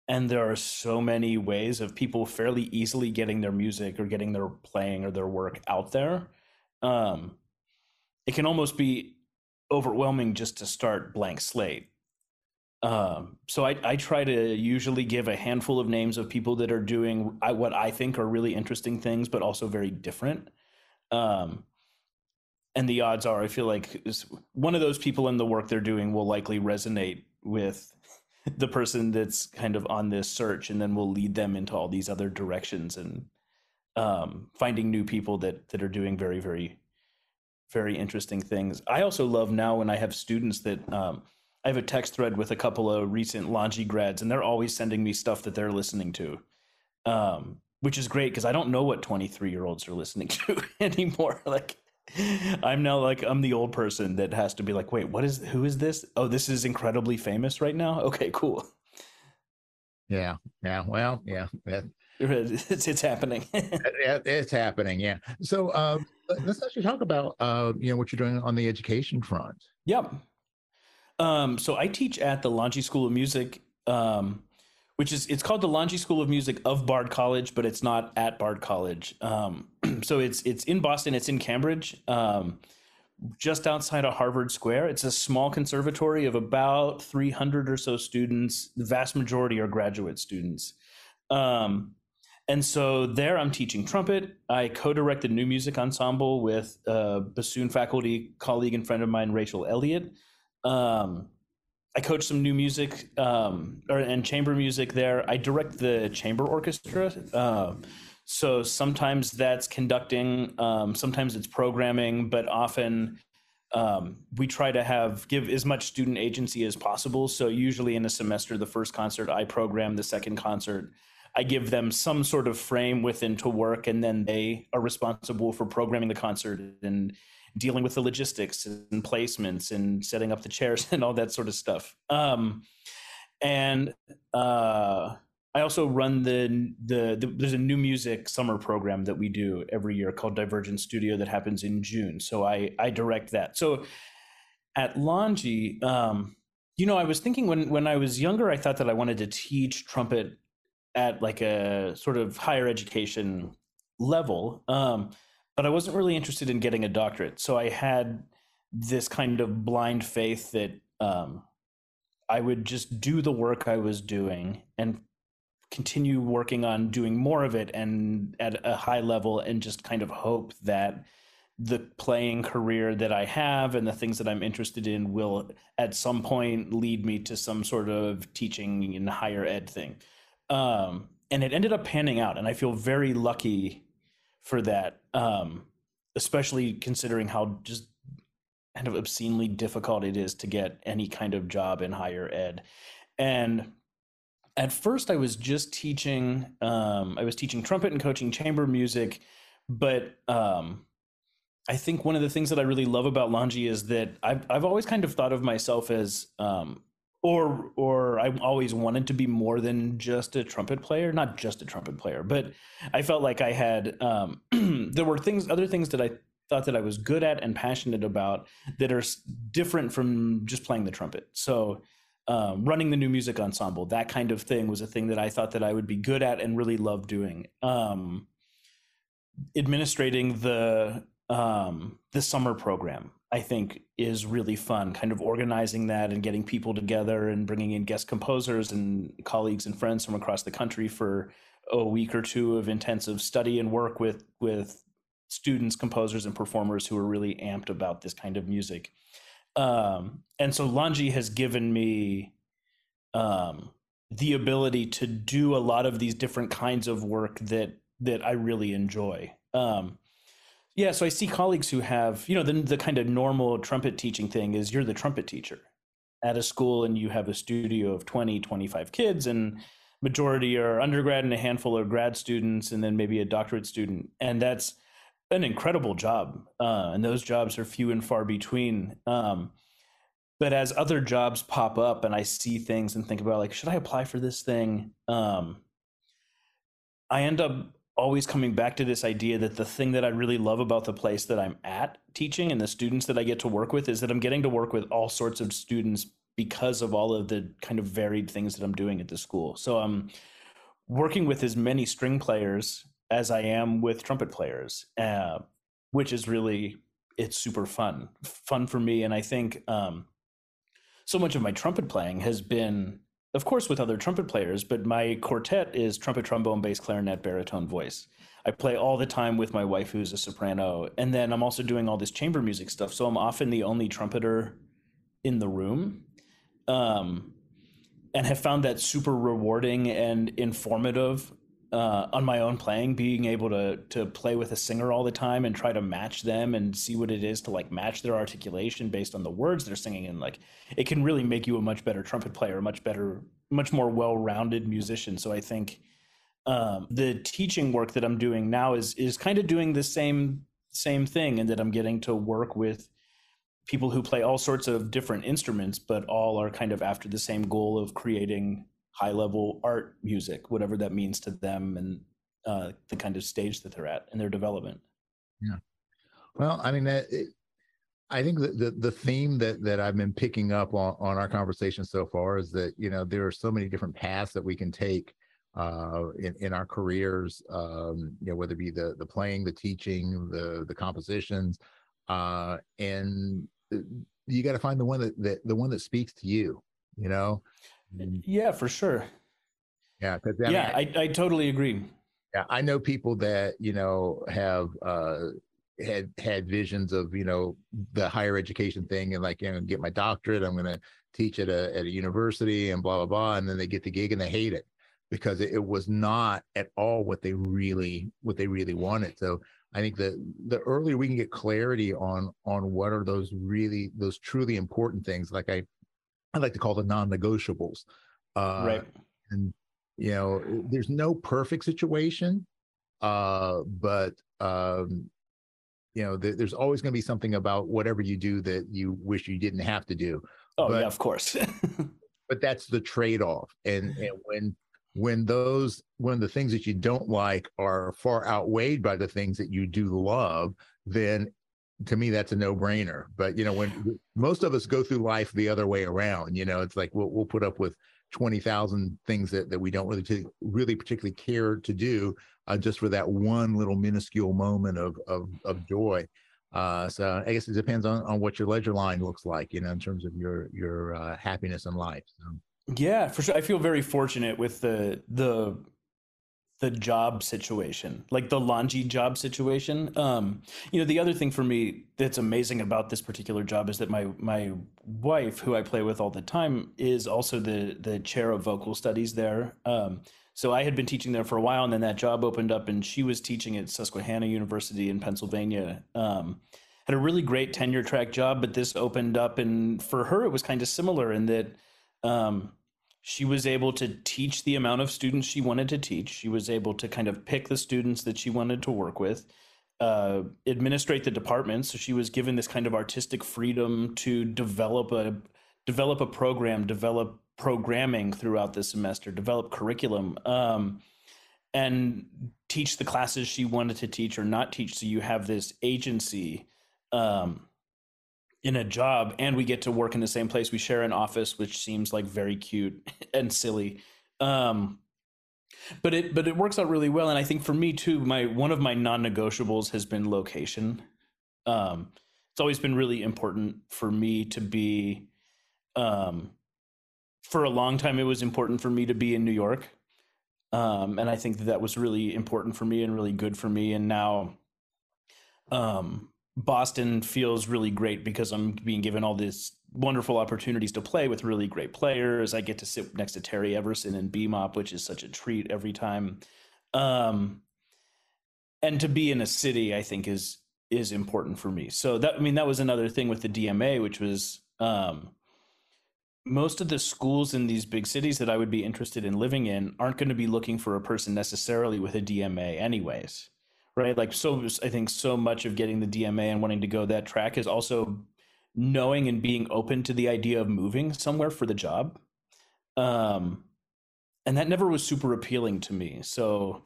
and there are so many ways of people fairly easily getting their music or getting their playing or their work out there. Um, it can almost be overwhelming just to start blank slate. Um, so I, I try to usually give a handful of names of people that are doing what I think are really interesting things, but also very different. Um, and the odds are, I feel like one of those people in the work they're doing will likely resonate with the person that's kind of on this search, and then will lead them into all these other directions and um, finding new people that that are doing very very very interesting things. I also love now when I have students that um, I have a text thread with a couple of recent Longy grads, and they're always sending me stuff that they're listening to, um, which is great because I don't know what 23 year olds are listening to anymore. Like, I'm now like I'm the old person that has to be like, wait, what is who is this? Oh, this is incredibly famous right now. Okay, cool. Yeah, yeah. Well, yeah. It's, it's happening. it's happening. Yeah. So uh, let's actually talk about uh, you know what you're doing on the education front. Yep. Um, so I teach at the Longy School of Music, um, which is it's called the Longy School of Music of Bard College, but it's not at Bard College. Um, so it's it's in Boston. It's in Cambridge. Um, just outside of Harvard Square. It's a small conservatory of about 300 or so students. The vast majority are graduate students. Um, and so there I'm teaching trumpet. I co-direct the new music ensemble with bassoon faculty colleague and friend of mine, Rachel Elliott. Um, I coach some new music um, or, and chamber music there. I direct the chamber orchestra. Uh, so sometimes that's conducting, um, sometimes it's programming, but often um, we try to have give as much student agency as possible. So usually in a semester, the first concert I program, the second concert I give them some sort of frame within to work, and then they are responsible for programming the concert and dealing with the logistics and placements and setting up the chairs and all that sort of stuff. Um, and uh, I also run the, the, the there's a new music summer program that we do every year called Divergent Studio that happens in June. So I I direct that. So at Longy, um, you know, I was thinking when when I was younger, I thought that I wanted to teach trumpet at like a sort of higher education level. Um, but I wasn't really interested in getting a doctorate. So I had this kind of blind faith that um, I would just do the work I was doing and continue working on doing more of it and at a high level and just kind of hope that the playing career that I have and the things that I'm interested in will at some point lead me to some sort of teaching in higher ed thing. Um, and it ended up panning out, and I feel very lucky for that, um, especially considering how just kind of obscenely difficult it is to get any kind of job in higher ed. And at first, I was just teaching. Um, I was teaching trumpet and coaching chamber music, but um, I think one of the things that I really love about Longy is that I've I've always kind of thought of myself as um, or or I always wanted to be more than just a trumpet player, not just a trumpet player, but I felt like I had um, there were things other things that I thought that I was good at and passionate about that are different from just playing the trumpet. So um, running the new music ensemble, that kind of thing was a thing that I thought that I would be good at and really love doing. Um, administrating the um, the summer program I think is really fun, kind of organizing that and getting people together and bringing in guest composers and colleagues and friends from across the country for a week or two of intensive study and work with with students, composers, and performers who are really amped about this kind of music. Um, and so Longy has given me um, the ability to do a lot of these different kinds of work that that I really enjoy. Um, yeah, so I see colleagues who have, you know, the, the kind of normal trumpet teaching thing is you're the trumpet teacher at a school and you have a studio of 20, 25 kids and majority are undergrad and a handful are grad students and then maybe a doctorate student. And that's an incredible job. Uh, and those jobs are few and far between. Um, but as other jobs pop up and I see things and think about like, should I apply for this thing? Um, I end up always coming back to this idea that the thing that I really love about the place that I'm at teaching and the students that I get to work with is that I'm getting to work with all sorts of students because of all of the kind of varied things that I'm doing at the school. So I'm working with as many string players as I am with trumpet players, uh, which is really it's super fun, fun for me. And I think um, so much of my trumpet playing has been of course, with other trumpet players, but my quartet is trumpet, trombone, bass, clarinet, baritone, voice. I play all the time with my wife, who's a soprano, and then I'm also doing all this chamber music stuff. So I'm often the only trumpeter in the room, um, and have found that super rewarding and informative uh, on my own playing, being able to to play with a singer all the time and try to match them and see what it is to like match their articulation based on the words they're singing and like it can really make you a much better trumpet player, a much better, much more well-rounded musician. So I think um, the teaching work that I'm doing now is is kind of doing the same same thing, and that I'm getting to work with people who play all sorts of different instruments, but all are kind of after the same goal of creating high level art music, whatever that means to them and uh, the kind of stage that they're at in their development. Yeah. Well, I mean, that, it, I think the, the, the theme that that I've been picking up on on our conversation so far is that you know there are so many different paths that we can take uh, in in our careers. Um, you know, whether it be the the playing, the teaching, the the compositions, uh, and uh, you got to find the one that, that the one that speaks to you. You know. Yeah, for sure. Yeah, because yeah, I, I, I totally agree. Yeah, I know people that you know have uh, had had visions of you know the higher education thing and like you know get my doctorate. I'm going to teach at a at a university and blah blah blah, and then they get the gig and they hate it because it, it was not at all what they really what they really wanted. So I think that the earlier we can get clarity on on what are those really those truly important things, like I I like to call the non-negotiables. Uh, right. And you know, there's no perfect situation, uh, but um, you know, th- there's always going to be something about whatever you do that you wish you didn't have to do. Oh but, yeah, of course. but that's the trade-off, and and when when those when the things that you don't like are far outweighed by the things that you do love, then to me that's a no-brainer. But you know, when most of us go through life the other way around, you know, it's like we'll we'll put up with twenty thousand things that that we don't really t- really particularly care to do, uh, just for that one little minuscule moment of of of joy. Uh, so I guess it depends on, on what your ledger line looks like, you know, in terms of your your uh, happiness in life. So. Yeah, for sure. I feel very fortunate with the the the job situation, like the Longy job situation. Um, you know, the other thing for me that's amazing about this particular job is that my my wife, who I play with all the time, is also the the chair of vocal studies there. Um, so I had been teaching there for a while, and then that job opened up, and she was teaching at Susquehanna University in Pennsylvania. Um, had a really great tenure track job, but this opened up, and for her, it was kind of similar in that um, she was able to teach the amount of students she wanted to teach. She was able to kind of pick the students that she wanted to work with, uh, administrate the department. So she was given this kind of artistic freedom to develop a develop a program, develop programming throughout the semester, develop curriculum, um, and teach the classes she wanted to teach or not teach. So you have this agency um, in a job, and we get to work in the same place. We share an office, which seems like very cute and silly. Um, but it but it works out really well, and I think for me too, my one of my non-negotiables has been location. Um, it's always been really important for me to be um, for a long time, it was important for me to be in New York. Um, and I think that, that was really important for me and really good for me. And now, um, Boston feels really great because I'm being given all these wonderful opportunities to play with really great players. I get to sit next to Terry Everson and BMOP, which is such a treat every time. Um, and to be in a city, I think is is important for me. So that I mean that was another thing with the DMA, which was um, most of the schools in these big cities that I would be interested in living in aren't going to be looking for a person necessarily with a DMA, anyways. Right. Like, so I think so much of getting the DMA and wanting to go that track is also knowing and being open to the idea of moving somewhere for the job. Um, and that never was super appealing to me. So,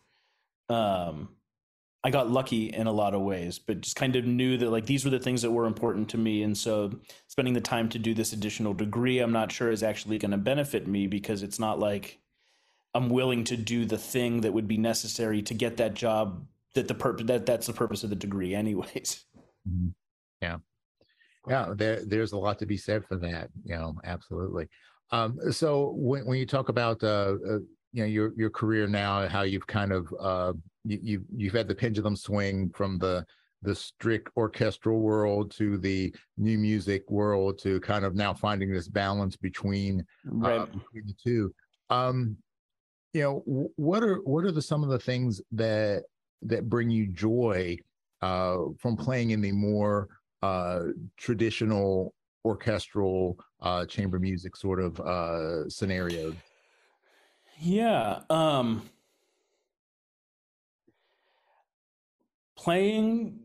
um, I got lucky in a lot of ways, but just kind of knew that like these were the things that were important to me. And so spending the time to do this additional degree, I'm not sure is actually going to benefit me because it's not like I'm willing to do the thing that would be necessary to get that job that the purpose that that's the purpose of the degree anyways. Mm-hmm. Yeah. Yeah. There, there's a lot to be said for that. You know, absolutely. Um, so when, when you talk about, uh, uh you know, your, your career now, how you've kind of, uh, you, you you've had the pendulum swing from the the strict orchestral world to the new music world to kind of now finding this balance between, uh, right. uh, between the two. Um, you know, what are what are the some of the things that that bring you joy uh, from playing in the more uh, traditional orchestral uh, chamber music sort of uh, scenario? Yeah. Um, playing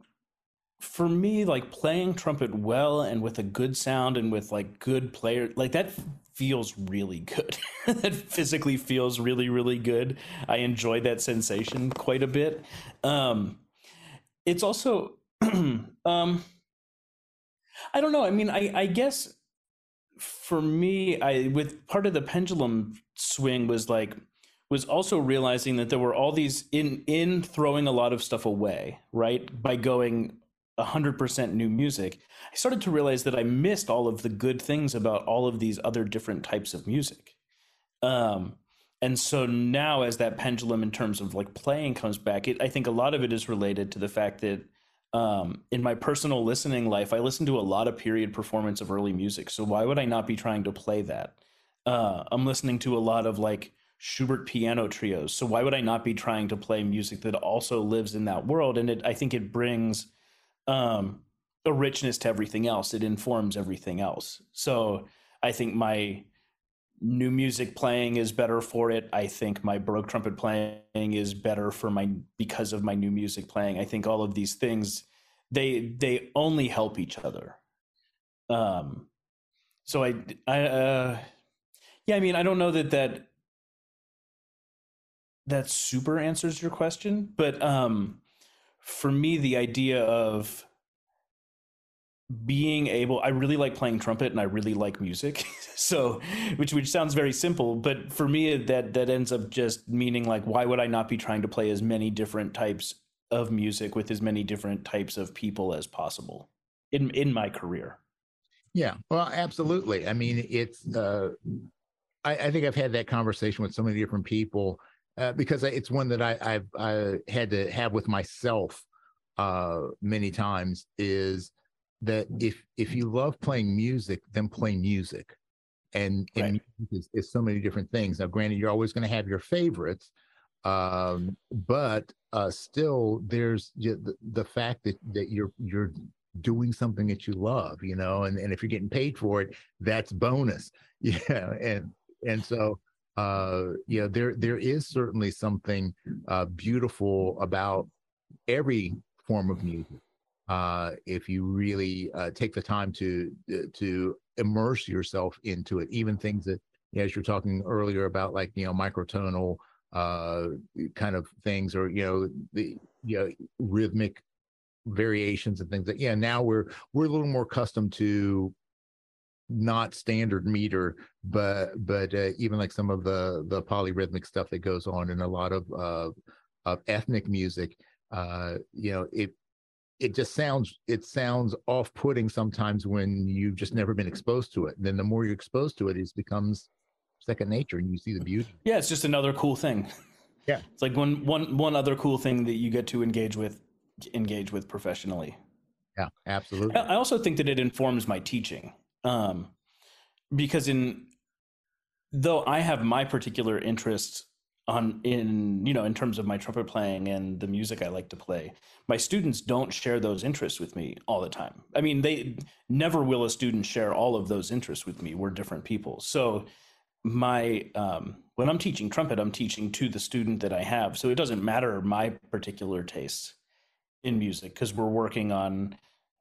for me like playing trumpet well and with a good sound and with like good player like that feels really good. That physically feels really really good. I enjoy that sensation quite a bit. Um it's also um i don't know. I mean i i guess for me i with part of the pendulum swing was like was also realizing that there were all these in in throwing a lot of stuff away right? By going 100% new music i started to realize that i missed all of the good things about all of these other different types of music um and so now as that pendulum in terms of like playing comes back it, i think a lot of it is related to the fact that um, in my personal listening life i listen to a lot of period performance of early music so why would i not be trying to play that uh, i'm listening to a lot of like Schubert piano trios. So why would I not be trying to play music that also lives in that world? And it, I think it brings um, a richness to everything else. It informs everything else. So I think my new music playing is better for it. I think my baroque trumpet playing is better for my because of my new music playing. I think all of these things they they only help each other. Um, so I I uh, yeah, I mean I don't know that that that super answers your question, but um, for me the idea of being able i really like playing trumpet and i really like music. So which which sounds very simple but for me that that ends up just meaning like why would i not be trying to play as many different types of music with as many different types of people as possible in in my career? Yeah well absolutely. I mean it's uh i, I think i've had that conversation with so many different people uh, because it's one that I, I've I had to have with myself uh, many times is that if if you love playing music, then play music. And, and right. music is, is, so many different things. Now, granted, you're always going to have your favorites, um, but uh, still, there's the, the fact that that you're you're doing something that you love, you know, and, and if you're getting paid for it, that's bonus. Yeah. And and so uh yeah, there there is certainly something uh beautiful about every form of music. Uh, if you really uh, take the time to uh, to immerse yourself into it, even things that, as you're talking earlier about, like you know, microtonal uh, kind of things, or you know, the you know, rhythmic variations and things that, yeah, now we're we're a little more accustomed to not standard meter, but but uh, even like some of the the polyrhythmic stuff that goes on in a lot of uh, of ethnic music. Uh, you know, it it just sounds it sounds off-putting sometimes when you've just never been exposed to it. And then the more you're exposed to it, it becomes second nature, and you see the beauty. Yeah, it's just another cool thing. Yeah, it's like one one one other cool thing that you get to engage with engage with professionally. Yeah, absolutely. I also think that it informs my teaching, um, because in though I have my particular interests on in you know in terms of my trumpet playing and the music I like to play. My students don't share those interests with me all the time. I mean, they never will a student share all of those interests with me. We're different people. So my um, when I'm teaching trumpet, I'm teaching to the student that I have. So it doesn't matter my particular tastes in music because we're working on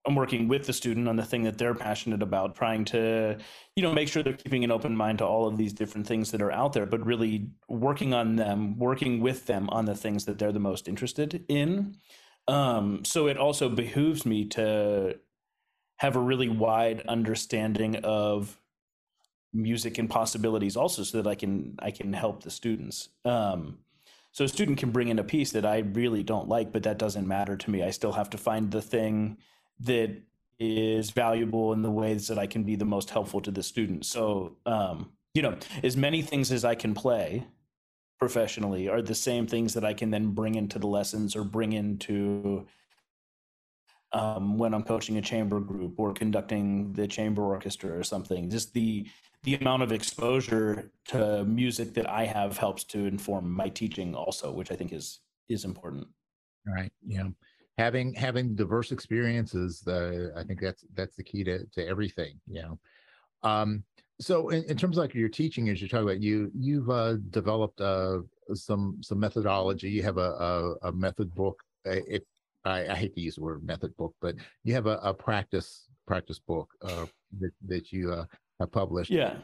I'm working with the student on the thing that they're passionate about, trying to, you know, make sure they're keeping an open mind to all of these different things that are out there, but really working on them, working with them on the things that they're the most interested in. Um, so it also behooves me to have a really wide understanding of music and possibilities also so that I can I can help the students. Um, so a student can bring in a piece that I really don't like, but that doesn't matter to me. I still have to find the thing that is valuable in the ways that I can be the most helpful to the student. So, um, you know, as many things as I can play professionally are the same things that I can then bring into the lessons or bring into um, when I'm coaching a chamber group or conducting the chamber orchestra or something. Just the the amount of exposure to music that I have helps to inform my teaching also, which I think is is important. All right. Yeah having having diverse experiences uh, i think that's that's the key to to everything you know? Um so in, in terms of like your teaching as you're talking about you you've uh, developed uh some some methodology. You have a a, a method book. It I, I, hate to use the word method book but you have a, a practice practice book uh that, that you uh have published. Yeah.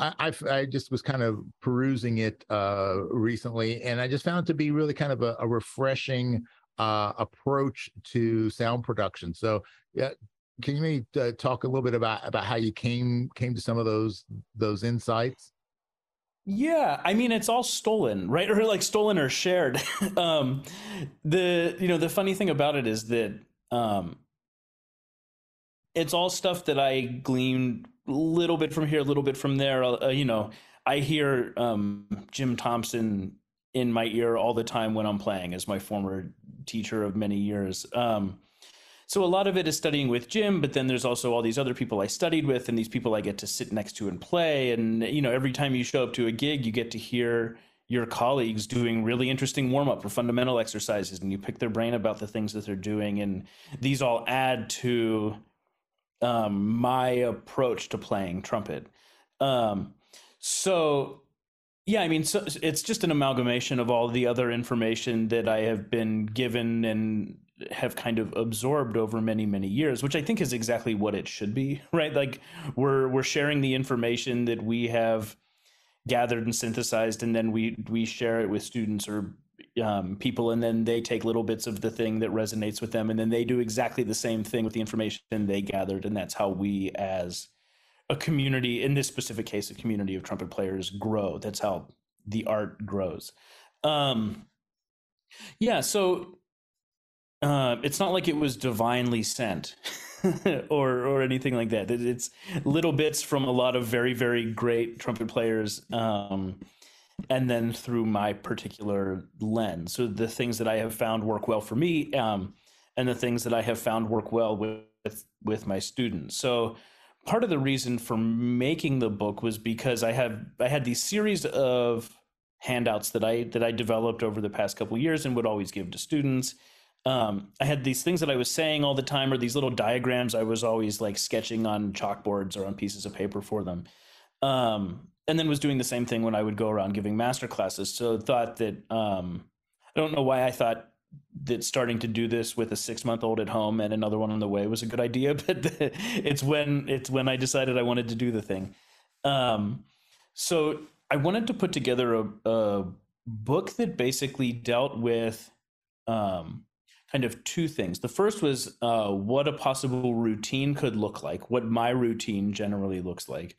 I, I just was kind of perusing it uh, recently, and I just found it to be really kind of a, a refreshing uh, approach to sound production. So, yeah, can you maybe uh, talk a little bit about about how you came came to some of those those insights? Yeah, I mean it's all stolen, right? Or like stolen or shared. um, the you know the funny thing about it is that um, it's all stuff that I gleaned a little bit from here, a little bit from there. Uh, you know, I hear um, Jim Thompson in my ear all the time when I'm playing as my former teacher of many years. Um, so a lot of it is studying with Jim, but then there's also all these other people I studied with and these people I get to sit next to and play. And, you know, every time you show up to a gig, you get to hear your colleagues doing really interesting warm up or fundamental exercises and you pick their brain about the things that they're doing. And these all add to um, my approach to playing trumpet. Um, so yeah, I mean, so it's just an amalgamation of all the other information that I have been given and have kind of absorbed over many many years which i think is exactly what it should be right? Like we're we're sharing the information that we have gathered and synthesized and then we we share it with students or um, people and then they take little bits of the thing that resonates with them and then they do exactly the same thing with the information they gathered and that's how we as a community in this specific case a community of trumpet players grow that's how the art grows um yeah so uh it's not like it was divinely sent or or anything like that it's little bits from a lot of very very great trumpet players um and then through my particular lens. So the things that I have found work well for me, um, and the things that I have found work well with with my students. So part of the reason for making the book was because I have I had these series of handouts that I that I developed over the past couple years and would always give to students. Um, I had these things that I was saying all the time, or these little diagrams I was always like sketching on chalkboards or on pieces of paper for them. Um, and then was doing the same thing when I would go around giving master classes. So thought that um, I don't know why I thought that starting to do this with a six month old at home and another one on the way was a good idea, but the, it's when it's when I decided I wanted to do the thing. Um, so I wanted to put together a, a book that basically dealt with um, kind of two things. The first was uh, what a possible routine could look like, what my routine generally looks like.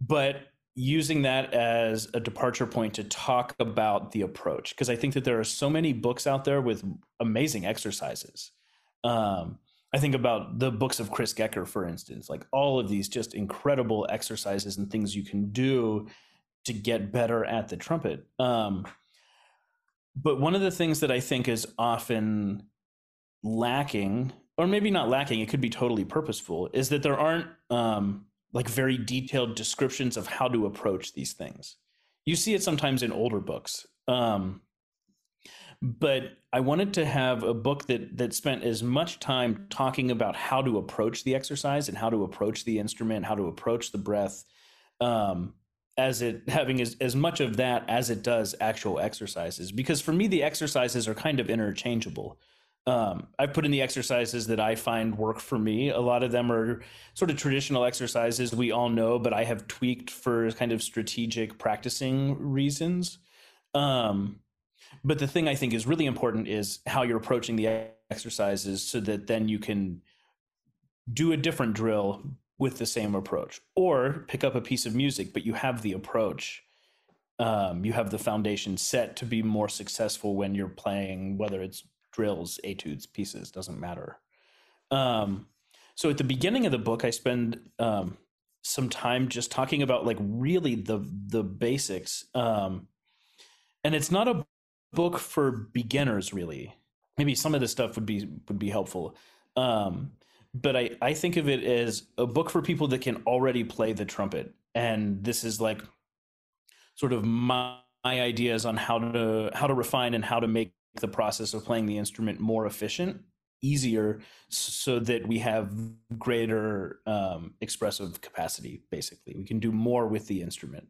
But using that as a departure point to talk about the approach because i think that there are so many books out there with amazing exercises. Um, i think about the books of chris gekker for instance like all of these just incredible exercises and things you can do to get better at the trumpet. Um, but one of the things that i think is often lacking or maybe not lacking it could be totally purposeful is that there aren't um, like very detailed descriptions of how to approach these things. You see it sometimes in older books. Um, but I wanted to have a book that that spent as much time talking about how to approach the exercise and how to approach the instrument, how to approach the breath, um, as it having as, as much of that as it does actual exercises. Because for me, the exercises are kind of interchangeable um, I put in the exercises that I find work for me. A lot of them are sort of traditional exercises we all know, but I have tweaked for kind of strategic practicing reasons. Um, but the thing I think is really important is how you're approaching the exercises so that then you can do a different drill with the same approach or pick up a piece of music, but you have the approach. Um, you have the foundation set to be more successful when you're playing, whether it's drills, etudes, pieces, doesn't matter. Um, so at the beginning of the book, I spend um, some time just talking about like really the the basics. Um, and it's not a book for beginners, really. Maybe some of this stuff would be would be helpful. Um, but I, I think of it as a book for people that can already play the trumpet. And this is like sort of my, my ideas on how to how to refine and how to make the process of playing the instrument more efficient easier so that we have greater um, expressive capacity basically. We can do more with the instrument.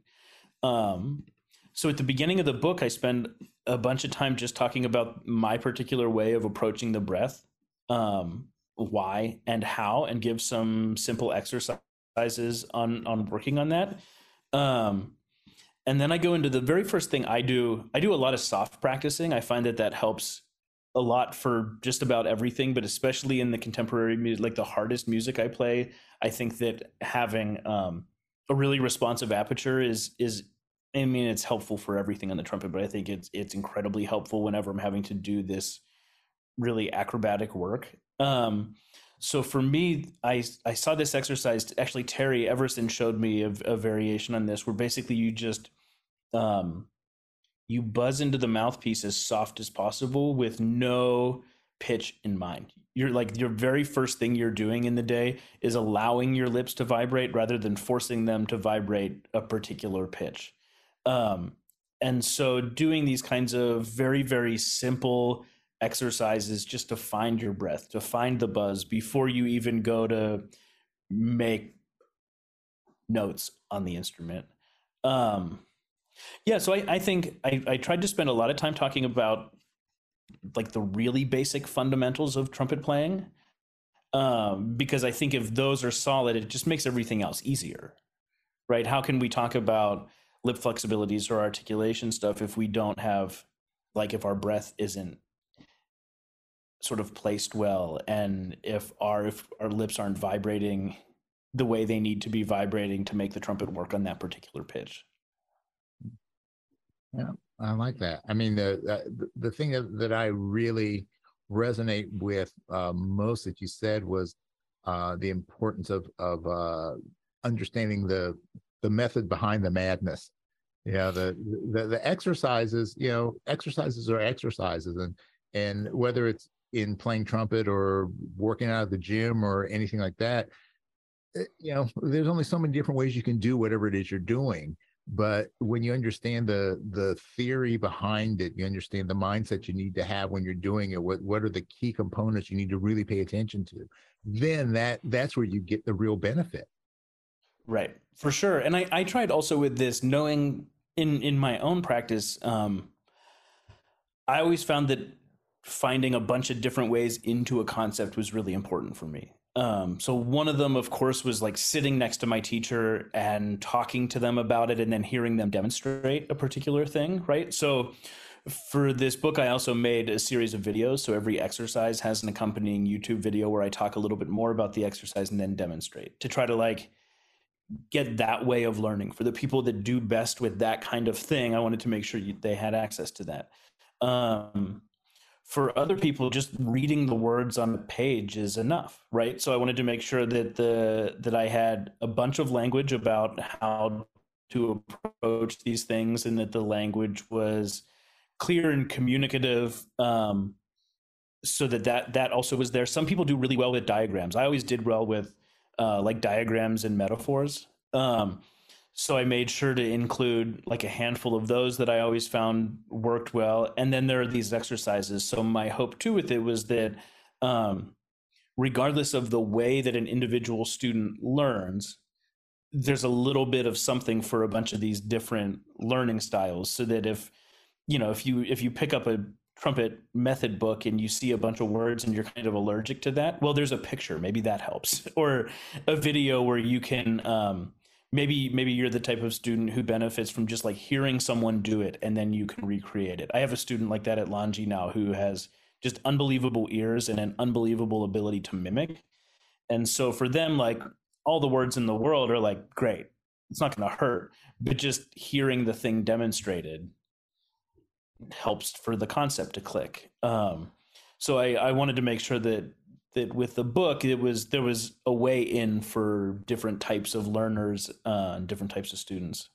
Um, so at the beginning of the book i spend a bunch of time just talking about my particular way of approaching the breath um, why and how and give some simple exercises on on working on that. Um, and then I go into the very first thing I do. I do a lot of soft practicing. I find that that helps a lot for just about everything, but especially in the contemporary music, like the hardest music I play. I think that having um, a really responsive aperture is is I mean it's helpful for everything on the trumpet, but I think it's it's incredibly helpful whenever I'm having to do this really acrobatic work. Um, so for me, I I saw this exercise. Actually, Terry Everson showed me a, a variation on this, where basically you just um, you buzz into the mouthpiece as soft as possible with no pitch in mind. You're like your very first thing you're doing in the day is allowing your lips to vibrate rather than forcing them to vibrate a particular pitch. Um, and so doing these kinds of very very simple exercises just to find your breath, to find the buzz before you even go to make notes on the instrument Um, yeah, so I, I think I, I tried to spend a lot of time talking about like the really basic fundamentals of trumpet playing um, because I think if those are solid, it just makes everything else easier, right? How can we talk about lip flexibilities or articulation stuff if we don't have, like, if our breath isn't sort of placed well, and if our if our lips aren't vibrating the way they need to be vibrating to make the trumpet work on that particular pitch. Yeah, I like that. I mean, the the, the thing that, that I really resonate with uh, most that you said was uh, the importance of of uh, understanding the the method behind the madness. Yeah, the, the the exercises. You know, exercises are exercises, and and whether it's in playing trumpet or working out at the gym or anything like that, eh, you know, there's only so many different ways you can do whatever it is you're doing but when you understand the the theory behind it you understand the mindset you need to have when you're doing it what what are the key components you need to really pay attention to then that that's where you get the real benefit. Right for sure and i i tried also with this knowing in in my own practice um i always found that finding a bunch of different ways into a concept was really important for me um, so one of them, of course, was like sitting next to my teacher and talking to them about it, and then hearing them demonstrate a particular thing. Right. So for this book, I also made a series of videos. So every exercise has an accompanying YouTube video where I talk a little bit more about the exercise and then demonstrate to try to like get that way of learning for the people that do best with that kind of thing. I wanted to make sure you, they had access to that. Um, for other people just reading the words on the page is enough right? So i wanted to make sure that the that i had a bunch of language about how to approach these things and that the language was clear and communicative um, so that, that that also was there. Some people do really well with diagrams. I always did well with uh, like diagrams and metaphors. Um, so I made sure to include like a handful of those that I always found worked well. And then there are these exercises. So my hope too with it was that um, regardless of the way that an individual student learns, there's a little bit of something for a bunch of these different learning styles. So that if you know if you if you pick up a trumpet method book and you see a bunch of words and you're kind of allergic to that well there's a picture maybe that helps or a video where you can um, maybe maybe you're the type of student who benefits from just like hearing someone do it and then you can recreate it. I have a student like that at Longy now who has just unbelievable ears and an unbelievable ability to mimic. And so for them like all the words in the world are like great. It's not going to hurt, but just hearing the thing demonstrated helps for the concept to click. Um, so I, I wanted to make sure that that with the book it was there was a way in for different types of learners uh, and different types of students.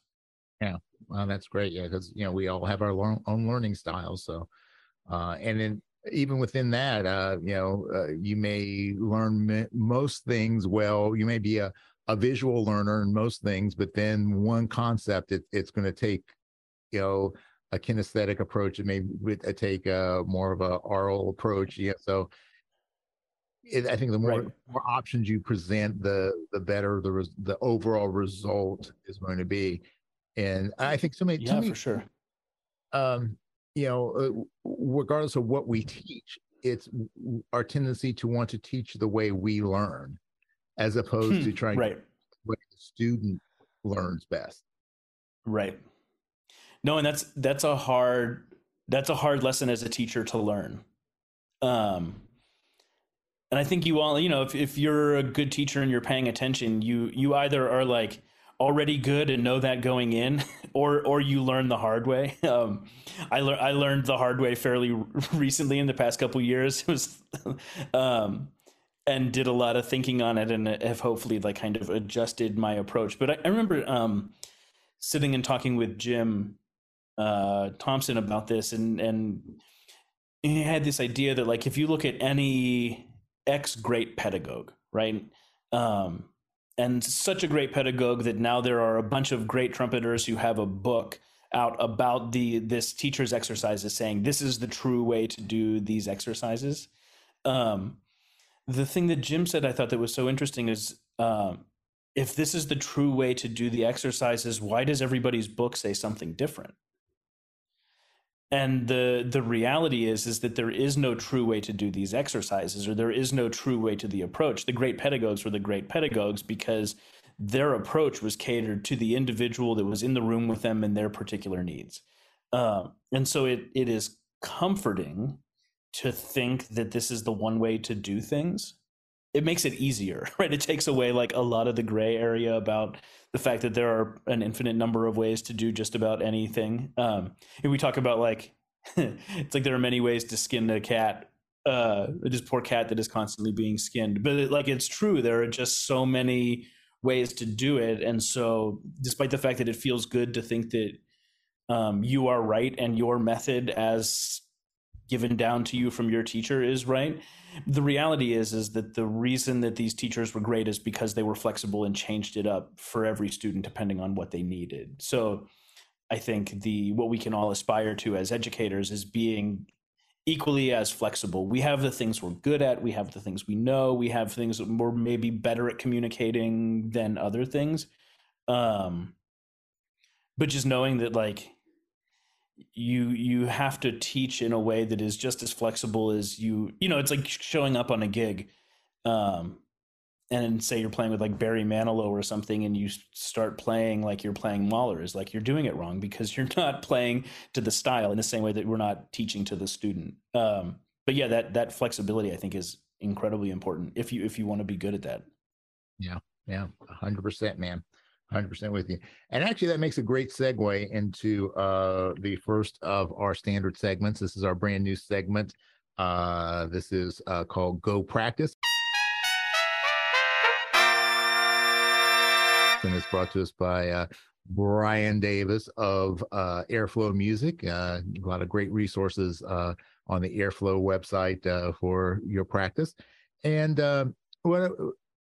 Yeah. Well that's great. Yeah because you know we all have our own learning styles so uh, and then even within that uh, you know uh, you may learn most things well. You may be a, a visual learner in most things but then one concept it, it's going to take you know a kinesthetic approach. It may take a more of a oral approach yeah so it, I think the more, right. more options you present, the the better the res, the overall result is going to be. And I think so many, yeah, many, for sure. Um, you know, uh, regardless of what we teach, it's our tendency to want to teach the way we learn, as opposed hmm, to trying right. to what the student learns best. Right. No, and that's that's a hard that's a hard lesson as a teacher to learn. Um, and I think you all, you know, if, if you're a good teacher and you're paying attention, you you either are like already good and know that going in, or or you learn the hard way. Um, I learned I learned the hard way fairly recently in the past couple years. It was, um, and did a lot of thinking on it, and have hopefully like kind of adjusted my approach. But I, I remember um, sitting and talking with Jim uh, Thompson about this, and and he had this idea that like if you look at any ex great pedagogue, right? Um, and such a great pedagogue that now there are a bunch of great trumpeters who have a book out about the this teacher's exercises saying this is the true way to do these exercises um, the thing that jim said i thought that was so interesting is um, if this is the true way to do the exercises, why does everybody's book say something different? And the the reality is is that there is no true way to do these exercises, or there is no true way to the approach. The great pedagogues were the great pedagogues because their approach was catered to the individual that was in the room with them and their particular needs. Uh, and so it it is comforting to think that this is the one way to do things it makes it easier, right? It takes away like a lot of the gray area about the fact that there are an infinite number of ways to do just about anything. Um, and we talk about like it's like there are many ways to skin a cat, uh, this poor cat that is constantly being skinned. But it, like it's true, there are just so many ways to do it, and so despite the fact that it feels good to think that um, you are right and your method as given down to you from your teacher is right the reality is is that the reason that these teachers were great is because they were flexible and changed it up for every student depending on what they needed. So i think the what we can all aspire to as educators is being equally as flexible. We have the things we're good at we have the things we know we have things that we're maybe better at communicating than other things. Um but just knowing that like you you have to teach in a way that is just as flexible as you you know it's like showing up on a gig um and say you're playing with like Barry Manilow or something and you start playing like you're playing Mahler is like you're doing it wrong because you're not playing to the style in the same way that we're not teaching to the student. Um but yeah that that flexibility I think is incredibly important if you if you want to be good at that. Yeah yeah 100% man 100% with you. And actually, that makes a great segue into uh, the first of our standard segments. This is our brand new segment. Uh, this is uh, called Go Practice. And it's brought to us by uh, Brian Davis of uh, Airflow Music. Uh, a lot of great resources uh, on the Airflow website uh, for your practice. And uh, what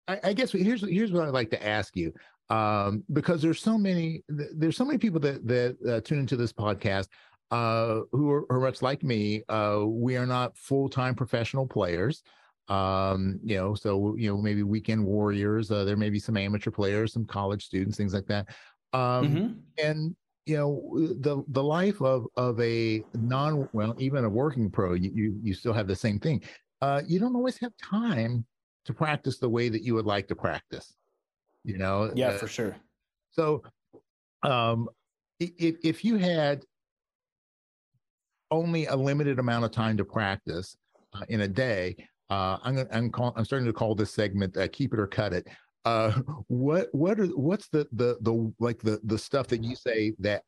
I, I guess here's here's what I'd like to ask you um, because there's so many there's so many people that that uh, tune into this podcast uh, who are, are, much like me. Uh, we are not full time professional players. Um, you know, so you know maybe weekend warriors. Uh, there may be some amateur players, some college students, things like that. Um, mm-hmm. And you know the the life of of a non well even a working pro you you, you still have the same thing uh you don't always have time to practice the way that you would like to practice you know yeah uh, for sure. so um if if you had only a limited amount of time to practice uh, in a day uh i'm gonna i'm call, i'm starting to call this segment uh, keep it or cut it uh what what are what's the the the like the the stuff that you say that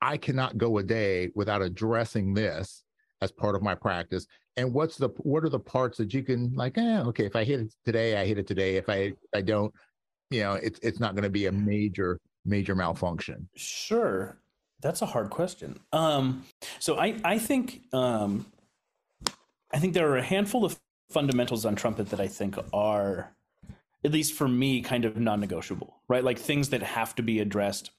i cannot go a day without addressing this as part of my practice? And what's the what are the parts that you can like eh, okay if i hit it today i hit it today. If i i don't you know it's it's not going to be a major major malfunction. Sure. That's a hard question. Um so i i think um i think there are a handful of fundamentals on trumpet that i think are at least for me kind of non-negotiable right? Like things that have to be addressed.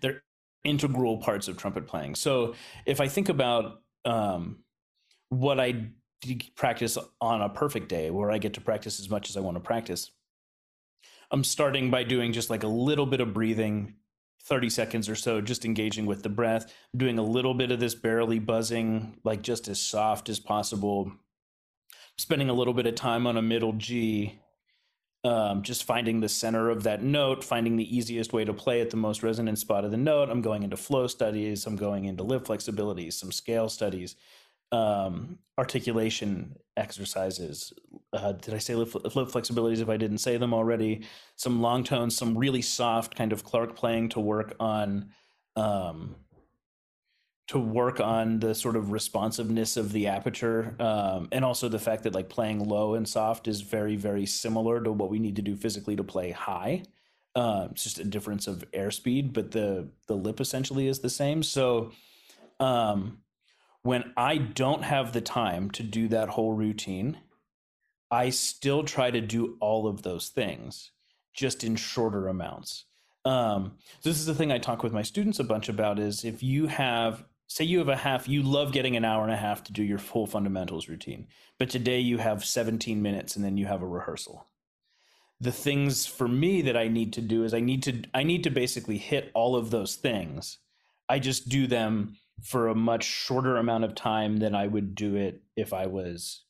They're integral parts of trumpet playing. So if i think about um what i practice on a perfect day where i get to practice as much as i want to practice I'm starting by doing just like a little bit of breathing, 30 seconds or so, just engaging with the breath, doing a little bit of this barely buzzing, like just as soft as possible, spending a little bit of time on a middle G, um, just finding the center of that note, finding the easiest way to play at the most resonant spot of the note. I'm going into flow studies, I'm going into lip flexibility, some scale studies, um, articulation exercises. Uh, did I say lip, flexibilities if I didn't say them already? Some long tones, some really soft kind of Clarke playing to work on. Um, to work on the sort of responsiveness of the aperture um, and also the fact that like playing low and soft is very very similar to what we need to do physically to play high uh, it's just a difference of airspeed but the the lip essentially is the same so um, when I don't have the time to do that whole routine, I still try to do all of those things just in shorter amounts. Um, so this is the thing I talk with my students a bunch about is if you have say you have a half you love getting an hour and a half to do your full fundamentals routine but today you have 17 minutes and then you have a rehearsal the things for me that I need to do is I need to I need to basically hit all of those things. I just do them for a much shorter amount of time than I would do it if I was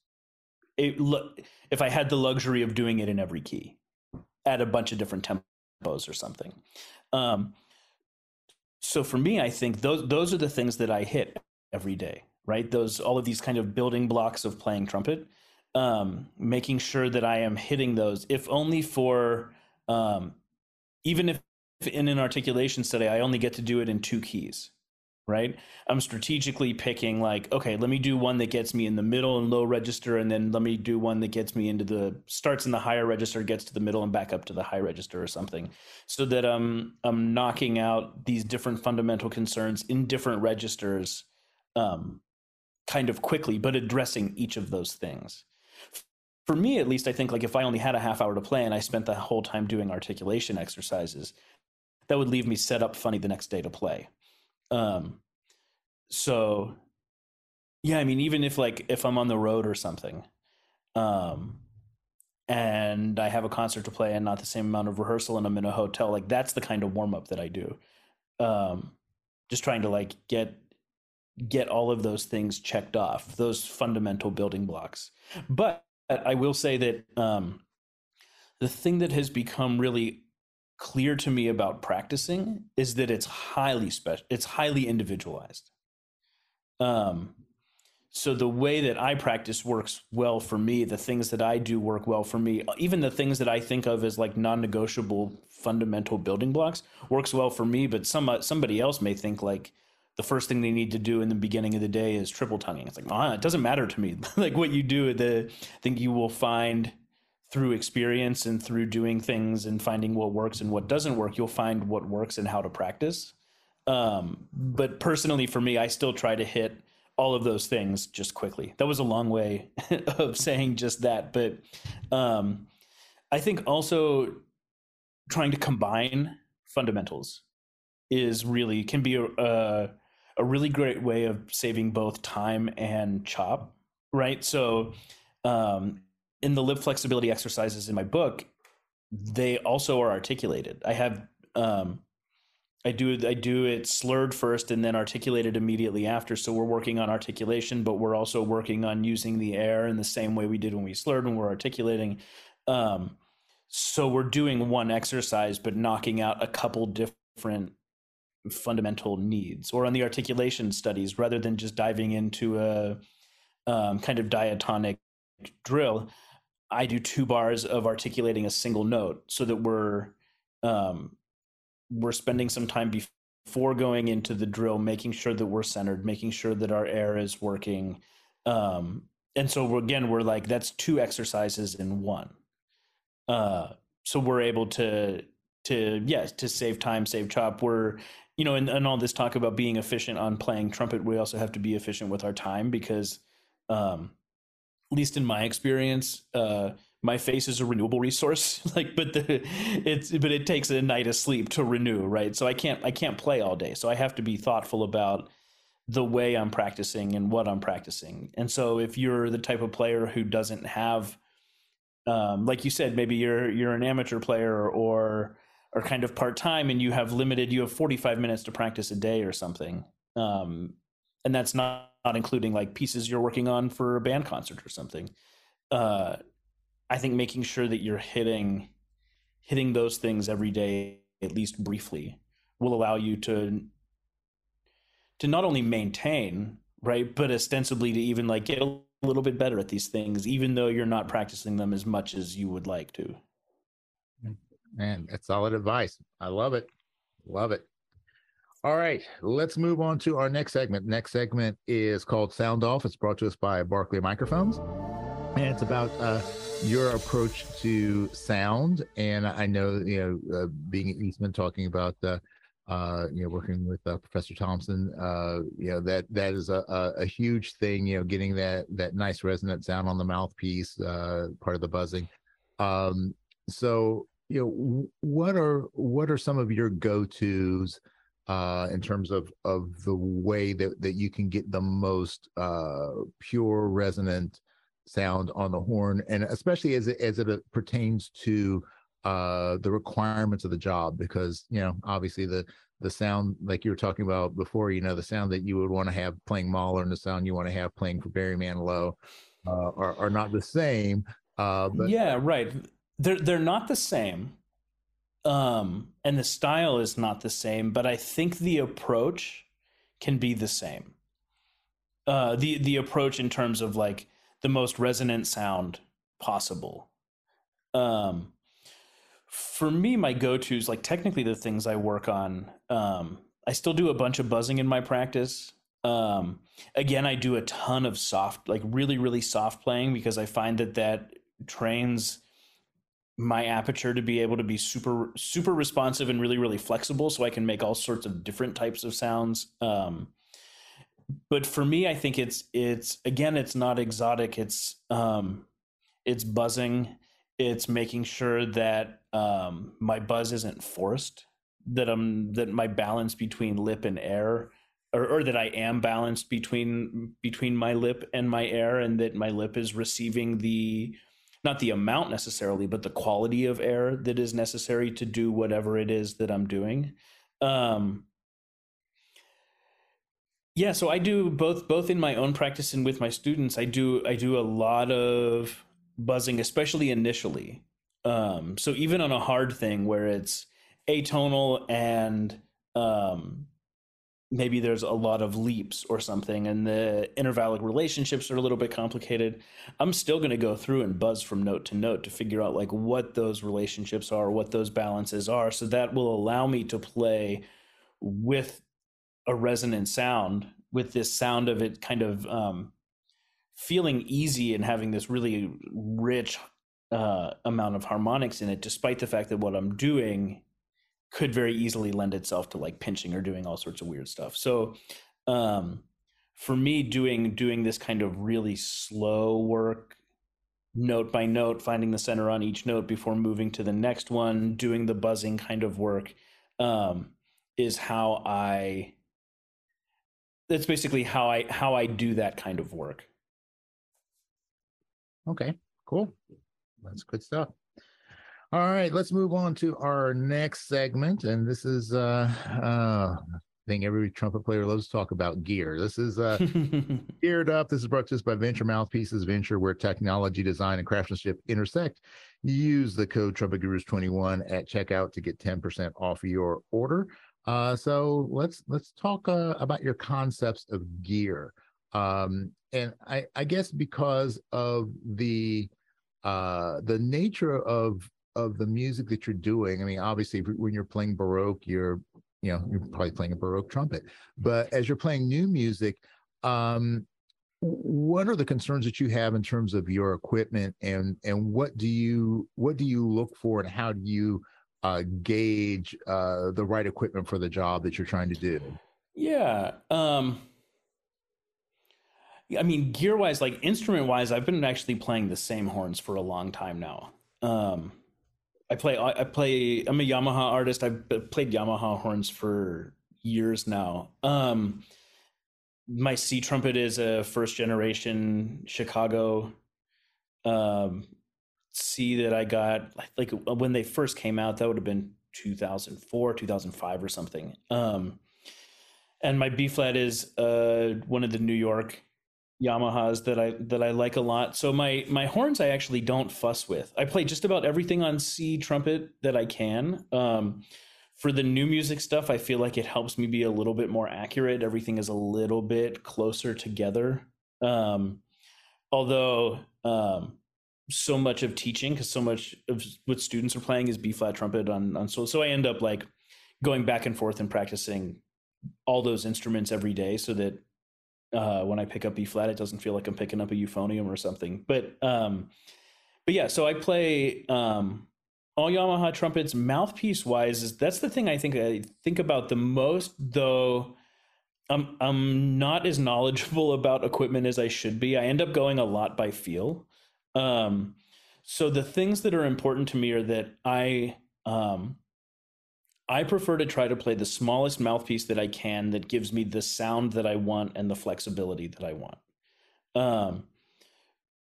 it, if I had the luxury of doing it in every key at a bunch of different tempos or something. Um, so for me, I think those those are the things that I hit every day, right? Those all of these kind of building blocks of playing trumpet, um, making sure that I am hitting those, if only for um, even if in an articulation study I only get to do it in two keys, right? I'm strategically picking like, okay, let me do one that gets me in the middle and low register, and then let me do one that gets me into the starts in the higher register, gets to the middle and back up to the high register or something, so that I'm I'm knocking out these different fundamental concerns in different registers, um, kind of quickly, but addressing each of those things. For me, at least, I think like if I only had a half hour to play and I spent the whole time doing articulation exercises, that would leave me set up funny the next day to play um, so yeah, I mean, even if like if I'm on the road or something, um, and I have a concert to play and not the same amount of rehearsal and I'm in a hotel, like that's the kind of warm up that I do. Um, just trying to like get get all of those things checked off, those fundamental building blocks. But I will say that um, the thing that has become really clear to me about practicing is that it's highly special it's highly individualized. Um so the way that i practice works well for me the things that i do work well for me even the things that i think of as like non-negotiable fundamental building blocks works well for me but some somebody else may think like the first thing they need to do in the beginning of the day is triple tonguing. It's like ah, it doesn't matter to me. Like what you do the i think you will find through experience and through doing things and finding what works and what doesn't work, you'll find what works and how to practice. Um, but personally, for me, I still try to hit all of those things just quickly. That was a long way of saying just that, but um, I think also trying to combine fundamentals is really can be a, a, really great way of saving both time and chop, right? So um, in the lip flexibility exercises in my book, they also are articulated. I have um, I do I do it slurred first and then articulated immediately after. So we're working on articulation, but we're also working on using the air in the same way we did when we slurred when we're articulating. Um, so we're doing one exercise, but knocking out a couple different fundamental needs. Or on the articulation studies, rather than just diving into a um, kind of diatonic drill, I do two bars of articulating a single note so that we're um, we're spending some time before going into the drill, making sure that we're centered, making sure that our air is working. Um, and so we're, again, we're like that's two exercises in one. Uh, so we're able to to yes to save time, save chop. We're you know, and, and all this talk about being efficient on playing trumpet, we also have to be efficient with our time because um, least in my experience, uh, my face is a renewable resource. like, but the it's but it takes a night of sleep to renew, right? So I can't I can't play all day. So I have to be thoughtful about the way I'm practicing and what I'm practicing. And so if you're the type of player who doesn't have um, like you said, maybe you're you're an amateur player or or kind of part time, and you have limited. You have 45 minutes to practice a day or something, um, and that's not not including like pieces you're working on for a band concert or something. Uh, I think making sure that you're hitting hitting those things every day, at least briefly, will allow you to to not only maintain right, but ostensibly to even like get a little bit better at these things, even though you're not practicing them as much as you would like to. Man, that's solid advice. I love it. Love it. All right, let's move on to our next segment. Next segment is called Sound Off. It's brought to us by Barclay Microphones, and it's about uh, your approach to sound. And I know, you know, uh, being at Eastman, talking about the, uh, you know, working with uh, Professor Thompson, uh, you know, that that is a, a, a, huge thing. You know, getting that that nice resonant sound on the mouthpiece, uh, part of the buzzing. Um, so, you know, what are what are some of your go tos? Uh, in terms of of the way that that you can get the most uh, pure resonant sound on the horn, and especially as it as it uh, pertains to uh, the requirements of the job because you know obviously the the sound like you were talking about before you know the sound that you would want to have playing Mahler and the sound you want to have playing for Barry Manilow uh, are, are not the same uh, but yeah right. They're they're not the same um and the style is not the same but i think the approach can be the same. Uh the the approach in terms of like the most resonant sound possible. Um for me my go-to's like technically the things i work on um i still do a bunch of buzzing in my practice. Um again i do a ton of soft like really really soft playing because i find that that trains my aperture to be able to be super super responsive and really really flexible so i can make all sorts of different types of sounds um but for me i think it's it's again it's not exotic it's um it's buzzing it's making sure that um my buzz isn't forced that i'm that my balance between lip and air or, or that i am balanced between between my lip and my air and that my lip is receiving the not the amount necessarily, but the quality of air that is necessary to do whatever it is that I'm doing. Um, yeah, so I do both both in my own practice and with my students. I do I do a lot of buzzing, especially initially. Um, so even on a hard thing where it's atonal and um, maybe there's a lot of leaps or something and the intervallic relationships are a little bit complicated i'm still going to go through and buzz from note to note to figure out like what those relationships are what those balances are so that will allow me to play with a resonant sound with this sound of it kind of um, feeling easy and having this really rich uh, amount of harmonics in it despite the fact that what i'm doing could very easily lend itself to like pinching or doing all sorts of weird stuff. So um for me doing doing this kind of really slow work note by note finding the center on each note before moving to the next one doing the buzzing kind of work um is how I that's basically how I how I do that kind of work. Okay, cool. That's good stuff. All right, let's move on to our next segment. And this is uh uh thing every trumpet player loves to talk about gear. This is uh geared up. This is brought to us by Venture Mouthpieces Venture, where technology, design, and craftsmanship intersect. Use the code Trumpet Gurus 21 at checkout to get 10% off your order. Uh, so let's let's talk uh, about your concepts of gear. Um, and I, I guess because of the uh, the nature of of the music that you're doing. I mean, obviously, when you're playing Baroque, you're you know you're probably playing a Baroque trumpet, but as you're playing new music, um, what are the concerns that you have in terms of your equipment, and and what do you what do you look for, and how do you uh, gauge uh, the right equipment for the job that you're trying to do? Yeah. Um, I mean, gear wise, like instrument wise, I've been actually playing the same horns for a long time now. Um, I play I play I'm a Yamaha artist. I've played Yamaha horns for years now. Um my C trumpet is a first generation Chicago um C that I got like when they first came out that would have been 2004, 2005 or something. Um and my B flat is uh one of the New York Yamahas that I that I like a lot. So my my horns I actually don't fuss with. I play just about everything on C trumpet that I can. Um, for the new music stuff, I feel like it helps me be a little bit more accurate. Everything is a little bit closer together. Um, although um, so much of teaching, because so much of what students are playing is B flat trumpet on on so so I end up like going back and forth and practicing all those instruments every day so that uh, when I pick up B flat, it doesn't feel like I'm picking up a euphonium or something. But um, but yeah, so I play um, all Yamaha trumpets. Mouthpiece wise, is that's the thing I think I think about the most. Though I'm I'm not as knowledgeable about equipment as I should be. I end up going a lot by feel. Um, so the things that are important to me are that I um, I prefer to try to play the smallest mouthpiece that I can that gives me the sound that I want and the flexibility that I want. Um,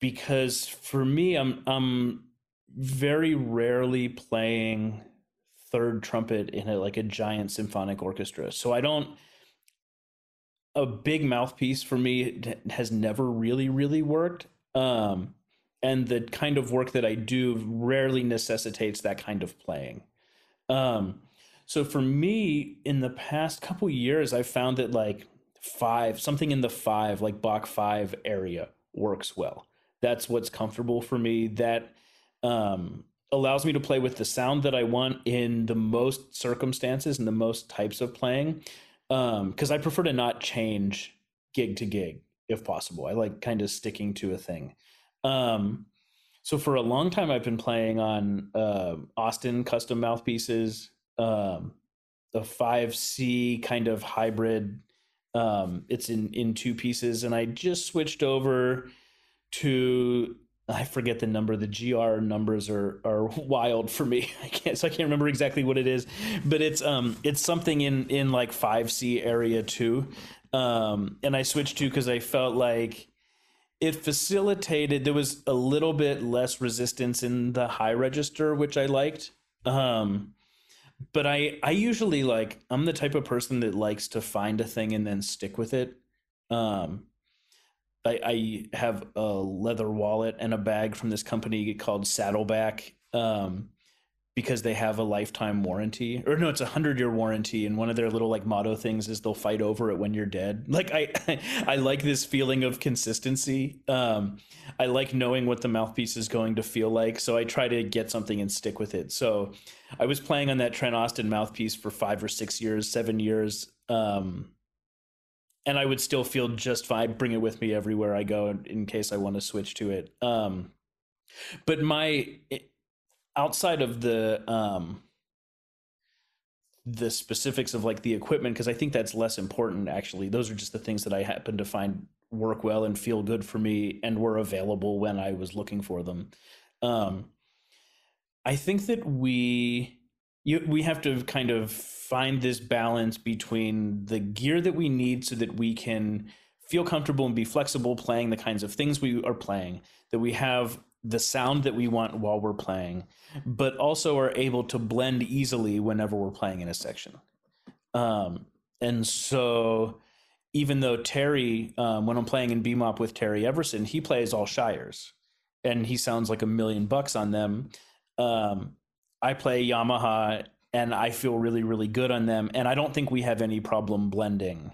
because for me, I'm I'm very rarely playing third trumpet in a like a giant symphonic orchestra. So I don't a big mouthpiece for me has never really really worked. Um and the kind of work that I do rarely necessitates that kind of playing. Um so for me in the past couple years I've found that like 5 something in the 5 like Bach 5 area works well. That's what's comfortable for me that um allows me to play with the sound that I want in the most circumstances and the most types of playing. Um, because I prefer to not change gig to gig if possible. I like kind of sticking to a thing. Um, so for a long time, I've been playing on uh, Austin custom mouthpieces, um, the 5C kind of hybrid. Um, it's in in two pieces, and I just switched over to I forget the number. The GR numbers are are wild for me. I can't so I can't remember exactly what it is, but it's um it's something in in like 5C area too. Um and I switched to cuz I felt like it facilitated there was a little bit less resistance in the high register which I liked. Um but I I usually like I'm the type of person that likes to find a thing and then stick with it. Um I, I have a leather wallet and a bag from this company called Saddleback um, because they have a lifetime warranty or no it's a hundred year warranty and one of their little like motto things is they'll fight over it when you're dead like i i like this feeling of consistency um i like knowing what the mouthpiece is going to feel like so i try to get something and stick with it so i was playing on that trent austin mouthpiece for five or six years seven years um and I would still feel just fine. Bring it with me everywhere I go in case I want to switch to it. Um, but my outside of the um, the specifics of like the equipment, because I think that's less important. Actually, those are just the things that I happen to find work well and feel good for me, and were available when I was looking for them. Um, I think that we you, we have to kind of find this balance between the gear that we need so that we can feel comfortable and be flexible playing the kinds of things we are playing, that we have the sound that we want while we're playing, but also are able to blend easily whenever we're playing in a section. Um, and so, even though Terry, um, when I'm playing in BMOP with Terry Everson, he plays all Shires and he sounds like a million bucks on them. Um, I play Yamaha and I feel really, really good on them. And I don't think we have any problem blending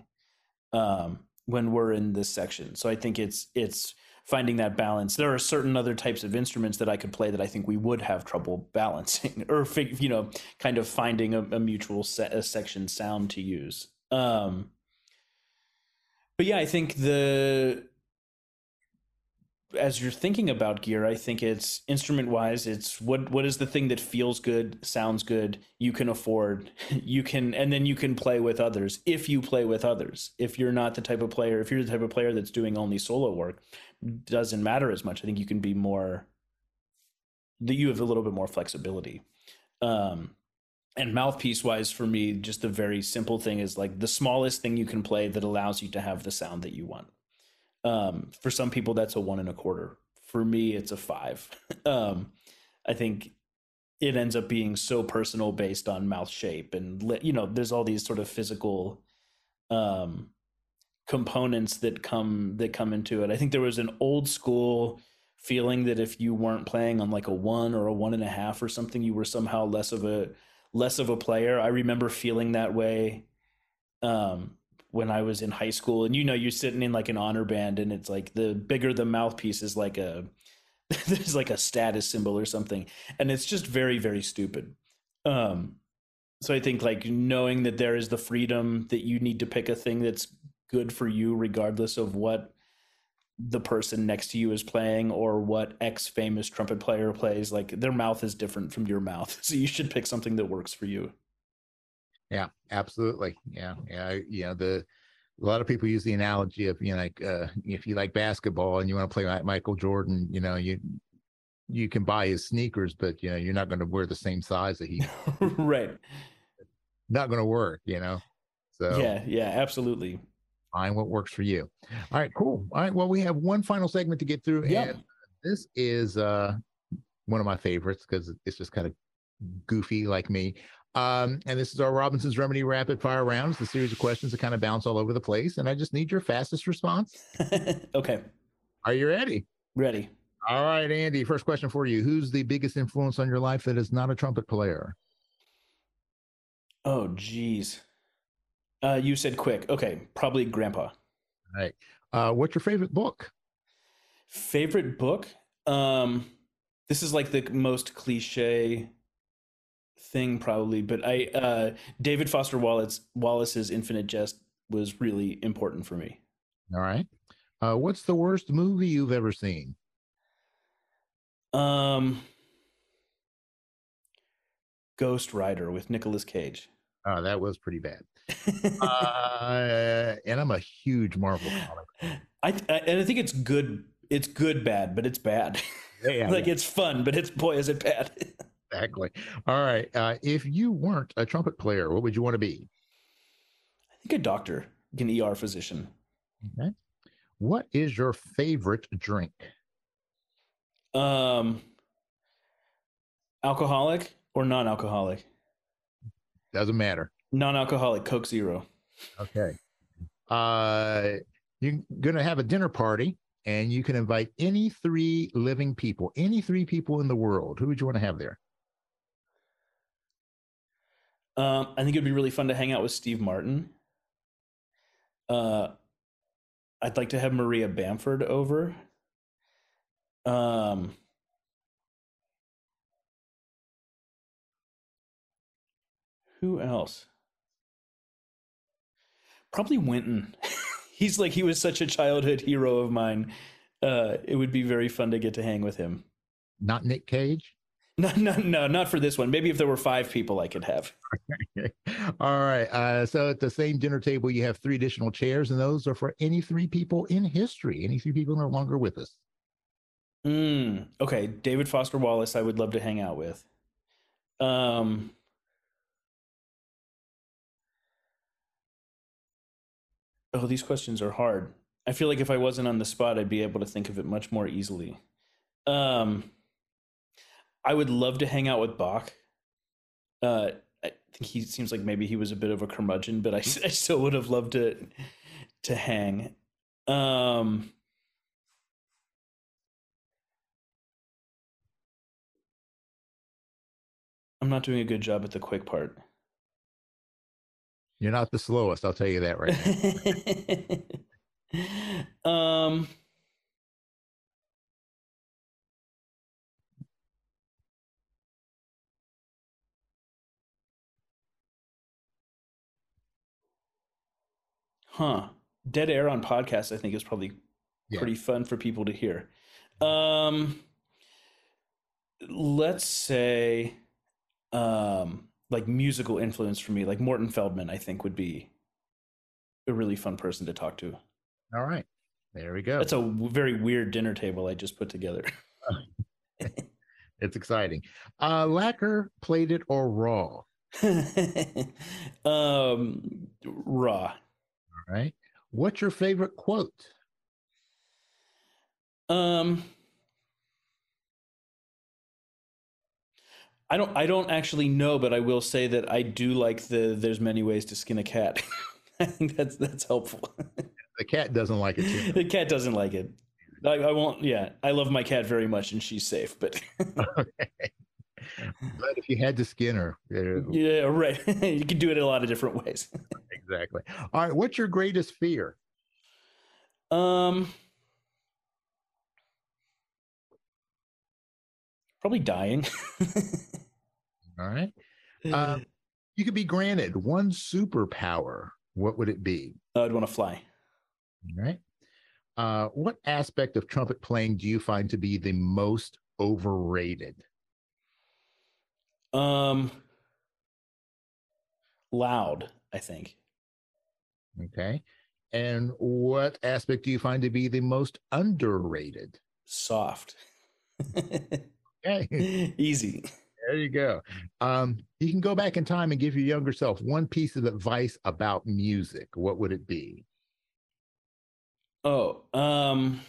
um, when we're in this section. So I think it's it's finding that balance. There are certain other types of instruments that I could play that I think we would have trouble balancing or you know kind of finding a, a mutual a section sound to use. Um, but yeah, I think the as you're thinking about gear, I think it's instrument wise, it's what what is the thing that feels good, sounds good, you can afford, you can and then you can play with others if you play with others. If you're not the type of player, if you're the type of player that's doing only solo work, doesn't matter as much. I think you can be more that you have a little bit more flexibility. Um and mouthpiece wise for me, just a very simple thing is like the smallest thing you can play that allows you to have the sound that you want. Um, for some people, that's a one and a quarter. For me, it's a five. um, I think it ends up being so personal based on mouth shape and you know there's all these sort of physical um, components that come that come into it i think there was an old school feeling that if you weren't playing on like a one or a one and a half or something you were somehow less of a less of a player i remember feeling that way um, when I was in high school. And you know, you're sitting in like an honor band, and it's like the bigger the mouthpiece is like a there's like a status symbol or something, and it's just very very stupid. Um, so I think like knowing that there is the freedom that you need to pick a thing that's good for you, regardless of what the person next to you is playing or what X famous trumpet player plays. Like their mouth is different from your mouth, so you should pick something that works for you. Yeah, absolutely. Yeah, yeah. You know, the a lot of people use the analogy of you know, like uh, if you like basketball and you want to play like Michael Jordan, you know, you you can buy his sneakers, but you know, you're not going to wear the same size that he. right. Not going to work, you know. So yeah, yeah, absolutely. Find what works for you. All right, cool. All right, well, we have one final segment to get through, yep. and this is uh one of my favorites because it's just kind of goofy like me. Um, and this is our Robinson's Remedy Rapid Fire Rounds, the series of questions that kind of bounce all over the place. And I just need your fastest response. okay. Are you ready? Ready. All right, Andy. First question for you: Who's the biggest influence on your life that is not a trumpet player? Oh, geez. Uh, you said quick. Okay, probably Grandpa. All right. Uh, what's your favorite book? Favorite book? Um, this is like the most cliche thing, probably, but I uh, David Foster Wallace Wallace's Infinite Jest was really important for me. All right. Uh, what's the worst movie you've ever seen? Um, Ghost Rider with Nicolas Cage. Oh, that was pretty bad. uh, and I'm a huge Marvel comic. I, I, and I think it's good. It's good bad, but it's bad. Yeah, like yeah. it's fun, but it's boy is it bad. exactly. All right. Uh, if you weren't a trumpet player, what would you want to be? I think a doctor, an ER physician. Okay. What is your favorite drink? Um, alcoholic or non-alcoholic? Doesn't matter. Non-alcoholic Coke Zero. Okay. Uh, you're gonna have a dinner party, and you can invite any three living people, any three people in the world. Who would you want to have there? Um, I think it'd be really fun to hang out with Steve Martin. Uh, I'd like to have Maria Bamford over. Um, who else? Probably Wynton. He's like he was such a childhood hero of mine. Uh, it would be very fun to get to hang with him. Not Nick Cage. No, no, no, not for this one. Maybe if there were five people, I could have. All right. Uh, so at the same dinner table, you have three additional chairs, and those are for any three people in history. Any three people no longer with us. Mm, okay, David Foster Wallace. I would love to hang out with. Um. Oh, these questions are hard. I feel like if I wasn't on the spot, I'd be able to think of it much more easily. Um. I would love to hang out with Bach. Uh, I think he seems like maybe he was a bit of a curmudgeon, but I, I still would have loved to to hang. Um, I'm not doing a good job at the quick part. You're not the slowest, I'll tell you that right now. um Huh. Dead air on podcasts, I think, is probably yeah. pretty fun for people to hear. Um, let's say, um, like musical influence for me, like Morton Feldman, I think would be a really fun person to talk to. All right. There we go. That's a very weird dinner table I just put together. it's exciting. Uh, lacquer, plated, or raw? um, raw right? What's your favorite quote? Um, I don't. I don't actually know, but I will say that I do like the. There's many ways to skin a cat. I think that's that's helpful. the cat doesn't like it too. The cat doesn't like it. I, I, won't. Yeah, I love my cat very much, and she's safe. But okay. but if you had to skin her, uh, yeah, right. you can do it a lot of different ways. exactly. All right. What's your greatest fear? Um, probably dying. All right. Um, you could be granted one superpower. What would it be? I'd want to fly. All right. Uh, what aspect of trumpet playing do you find to be the most overrated? Um, loud, I think. Okay. And what aspect do you find to be the most underrated? Soft. okay. Easy. There you go. Um, you can go back in time and give your younger self one piece of advice about music. What would it be? Oh, um,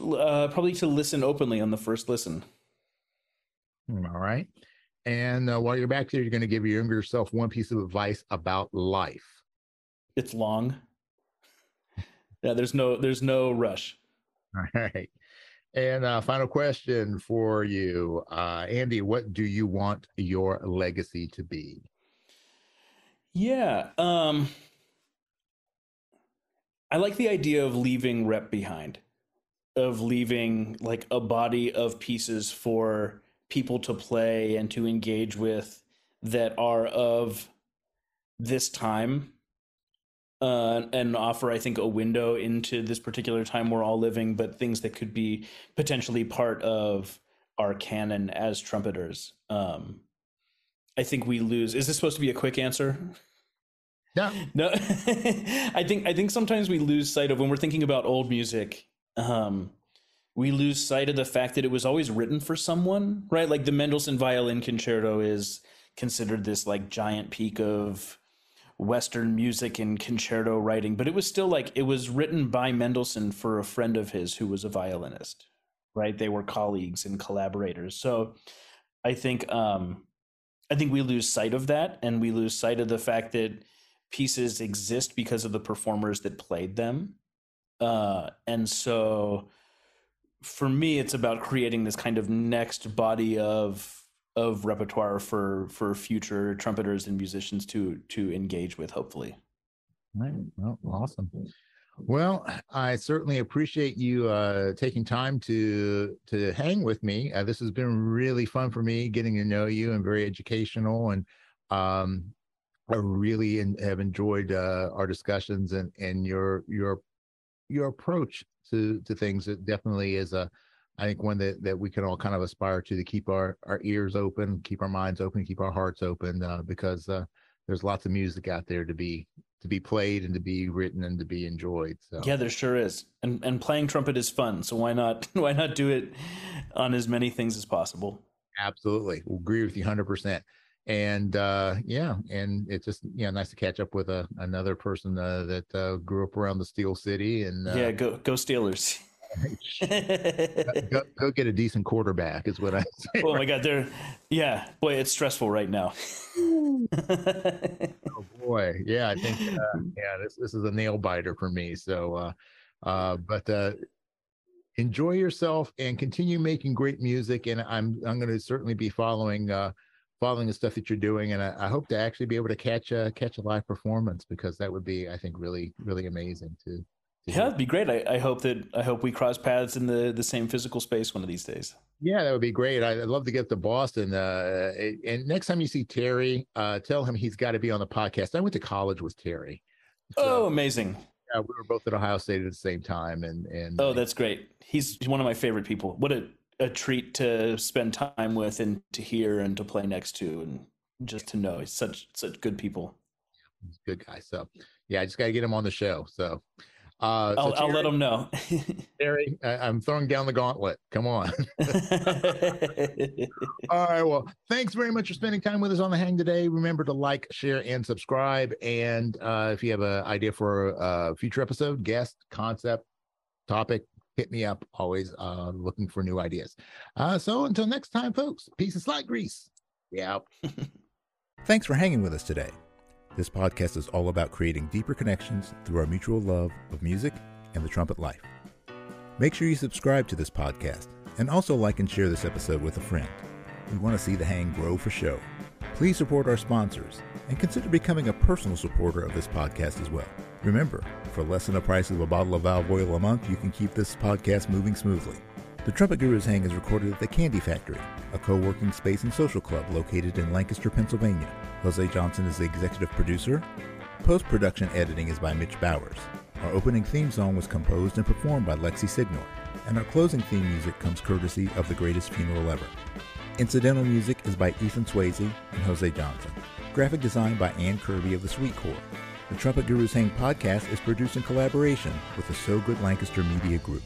uh, probably to listen openly on the first listen. Hmm, all right. And uh, while you're back there, you're going to give your younger self one piece of advice about life. It's long. Yeah, there's no there's no rush. All right. And uh, final question for you, uh, Andy. What do you want your legacy to be? Yeah, um, I like the idea of leaving rep behind, of leaving like a body of pieces for people to play and to engage with that are of this time uh, and offer, I think, a window into this particular time we're all living, but things that could be potentially part of our canon as trumpeters. Um, I think we lose. Is this supposed to be a quick answer? No, no. I think I think sometimes we lose sight of when we're thinking about old music. Um, we lose sight of the fact that it was always written for someone, right? Like the Mendelssohn Violin Concerto is considered this like giant peak of Western music and concerto writing, but it was still like it was written by Mendelssohn for a friend of his who was a violinist, right? They were colleagues and collaborators. So I think um, I think we lose sight of that, and we lose sight of the fact that pieces exist because of the performers that played them, uh, and so for me, it's about creating this kind of next body of of repertoire for for future trumpeters and musicians to to engage with hopefully. Right. Well awesome. Well i certainly appreciate you uh taking time to to hang with me. Uh, this has been really fun for me getting to know you and very educational and um i really in, have enjoyed uh our discussions and and your your your approach to to things it definitely is a I think one that, that we can all kind of aspire to to keep our, our ears open, keep our minds open, keep our hearts open, uh, because uh, there's lots of music out there to be to be played and to be written and to be enjoyed. So yeah, there sure is, and and playing trumpet is fun. So why not why not do it on as many things as possible? Absolutely, we'll agree with you hundred percent. And uh, yeah, and it's just yeah, nice to catch up with a, uh, another person uh, that uh, grew up around the Steel City and uh, yeah, go go Steelers. go, go, get a decent quarterback is what I say. Oh my God, they're yeah, boy, it's stressful right now. oh boy, yeah, I think uh, yeah, this this is a nail biter for me. So, uh, uh, but uh, enjoy yourself and continue making great music. And I'm I'm going to certainly be following uh, following the stuff that you're doing, and I, I hope to actually be able to catch a catch a live performance because that would be I think really really amazing to yeah, it'd be great. I, I, hope that I hope we cross paths in the the same physical space one of these days. Yeah, that would be great. I'd love to get to Boston. Uh, and next time you see Terry, uh, tell him he's got to be on the podcast. I went to college with Terry. So, oh, amazing! Yeah, we were both at Ohio State at the same time, and and oh, that's great. He's one of my favorite people. What a a treat to spend time with and to hear and to play next to and just to know. He's such such good people. Good guy. So yeah, I just got to get him on the show. So. Uh, I'll, so Terry, I'll, let him know. Terry, I, am throwing down the gauntlet. Come on. All right. Well, thanks very much for spending time with us on the hang today. Remember to like, share, and subscribe. And uh, if you have an idea for a future episode, guest, concept, topic, hit me up. Always uh, looking for new ideas. Uh, so until next time, folks, peace and slide grease. Yeah. Thanks for hanging with us today. This podcast is all about creating deeper connections through our mutual love of music and the trumpet life. Make sure you subscribe to this podcast and also like and share this episode with a friend. We want to see the hang grow for show. Please support our sponsors and consider becoming a personal supporter of this podcast as well. Remember, for less than the price of a bottle of valve oil a month, you can keep this podcast moving smoothly. The Trumpet Gurus Hang is recorded at the Candy Factory, a co working space and social club located in Lancaster, Pennsylvania. Jose Johnson is the executive producer. Post production editing is by Mitch Bowers. Our opening theme song was composed and performed by Lexi Signor, and our closing theme music comes courtesy of The Greatest Funeral Ever. Incidental music is by Ethan Swayze and Jose Johnson. Graphic design by Ann Kirby of the Sweet Corps. The Trumpet Gurus Hang podcast is produced in collaboration with the So Good Lancaster Media Group.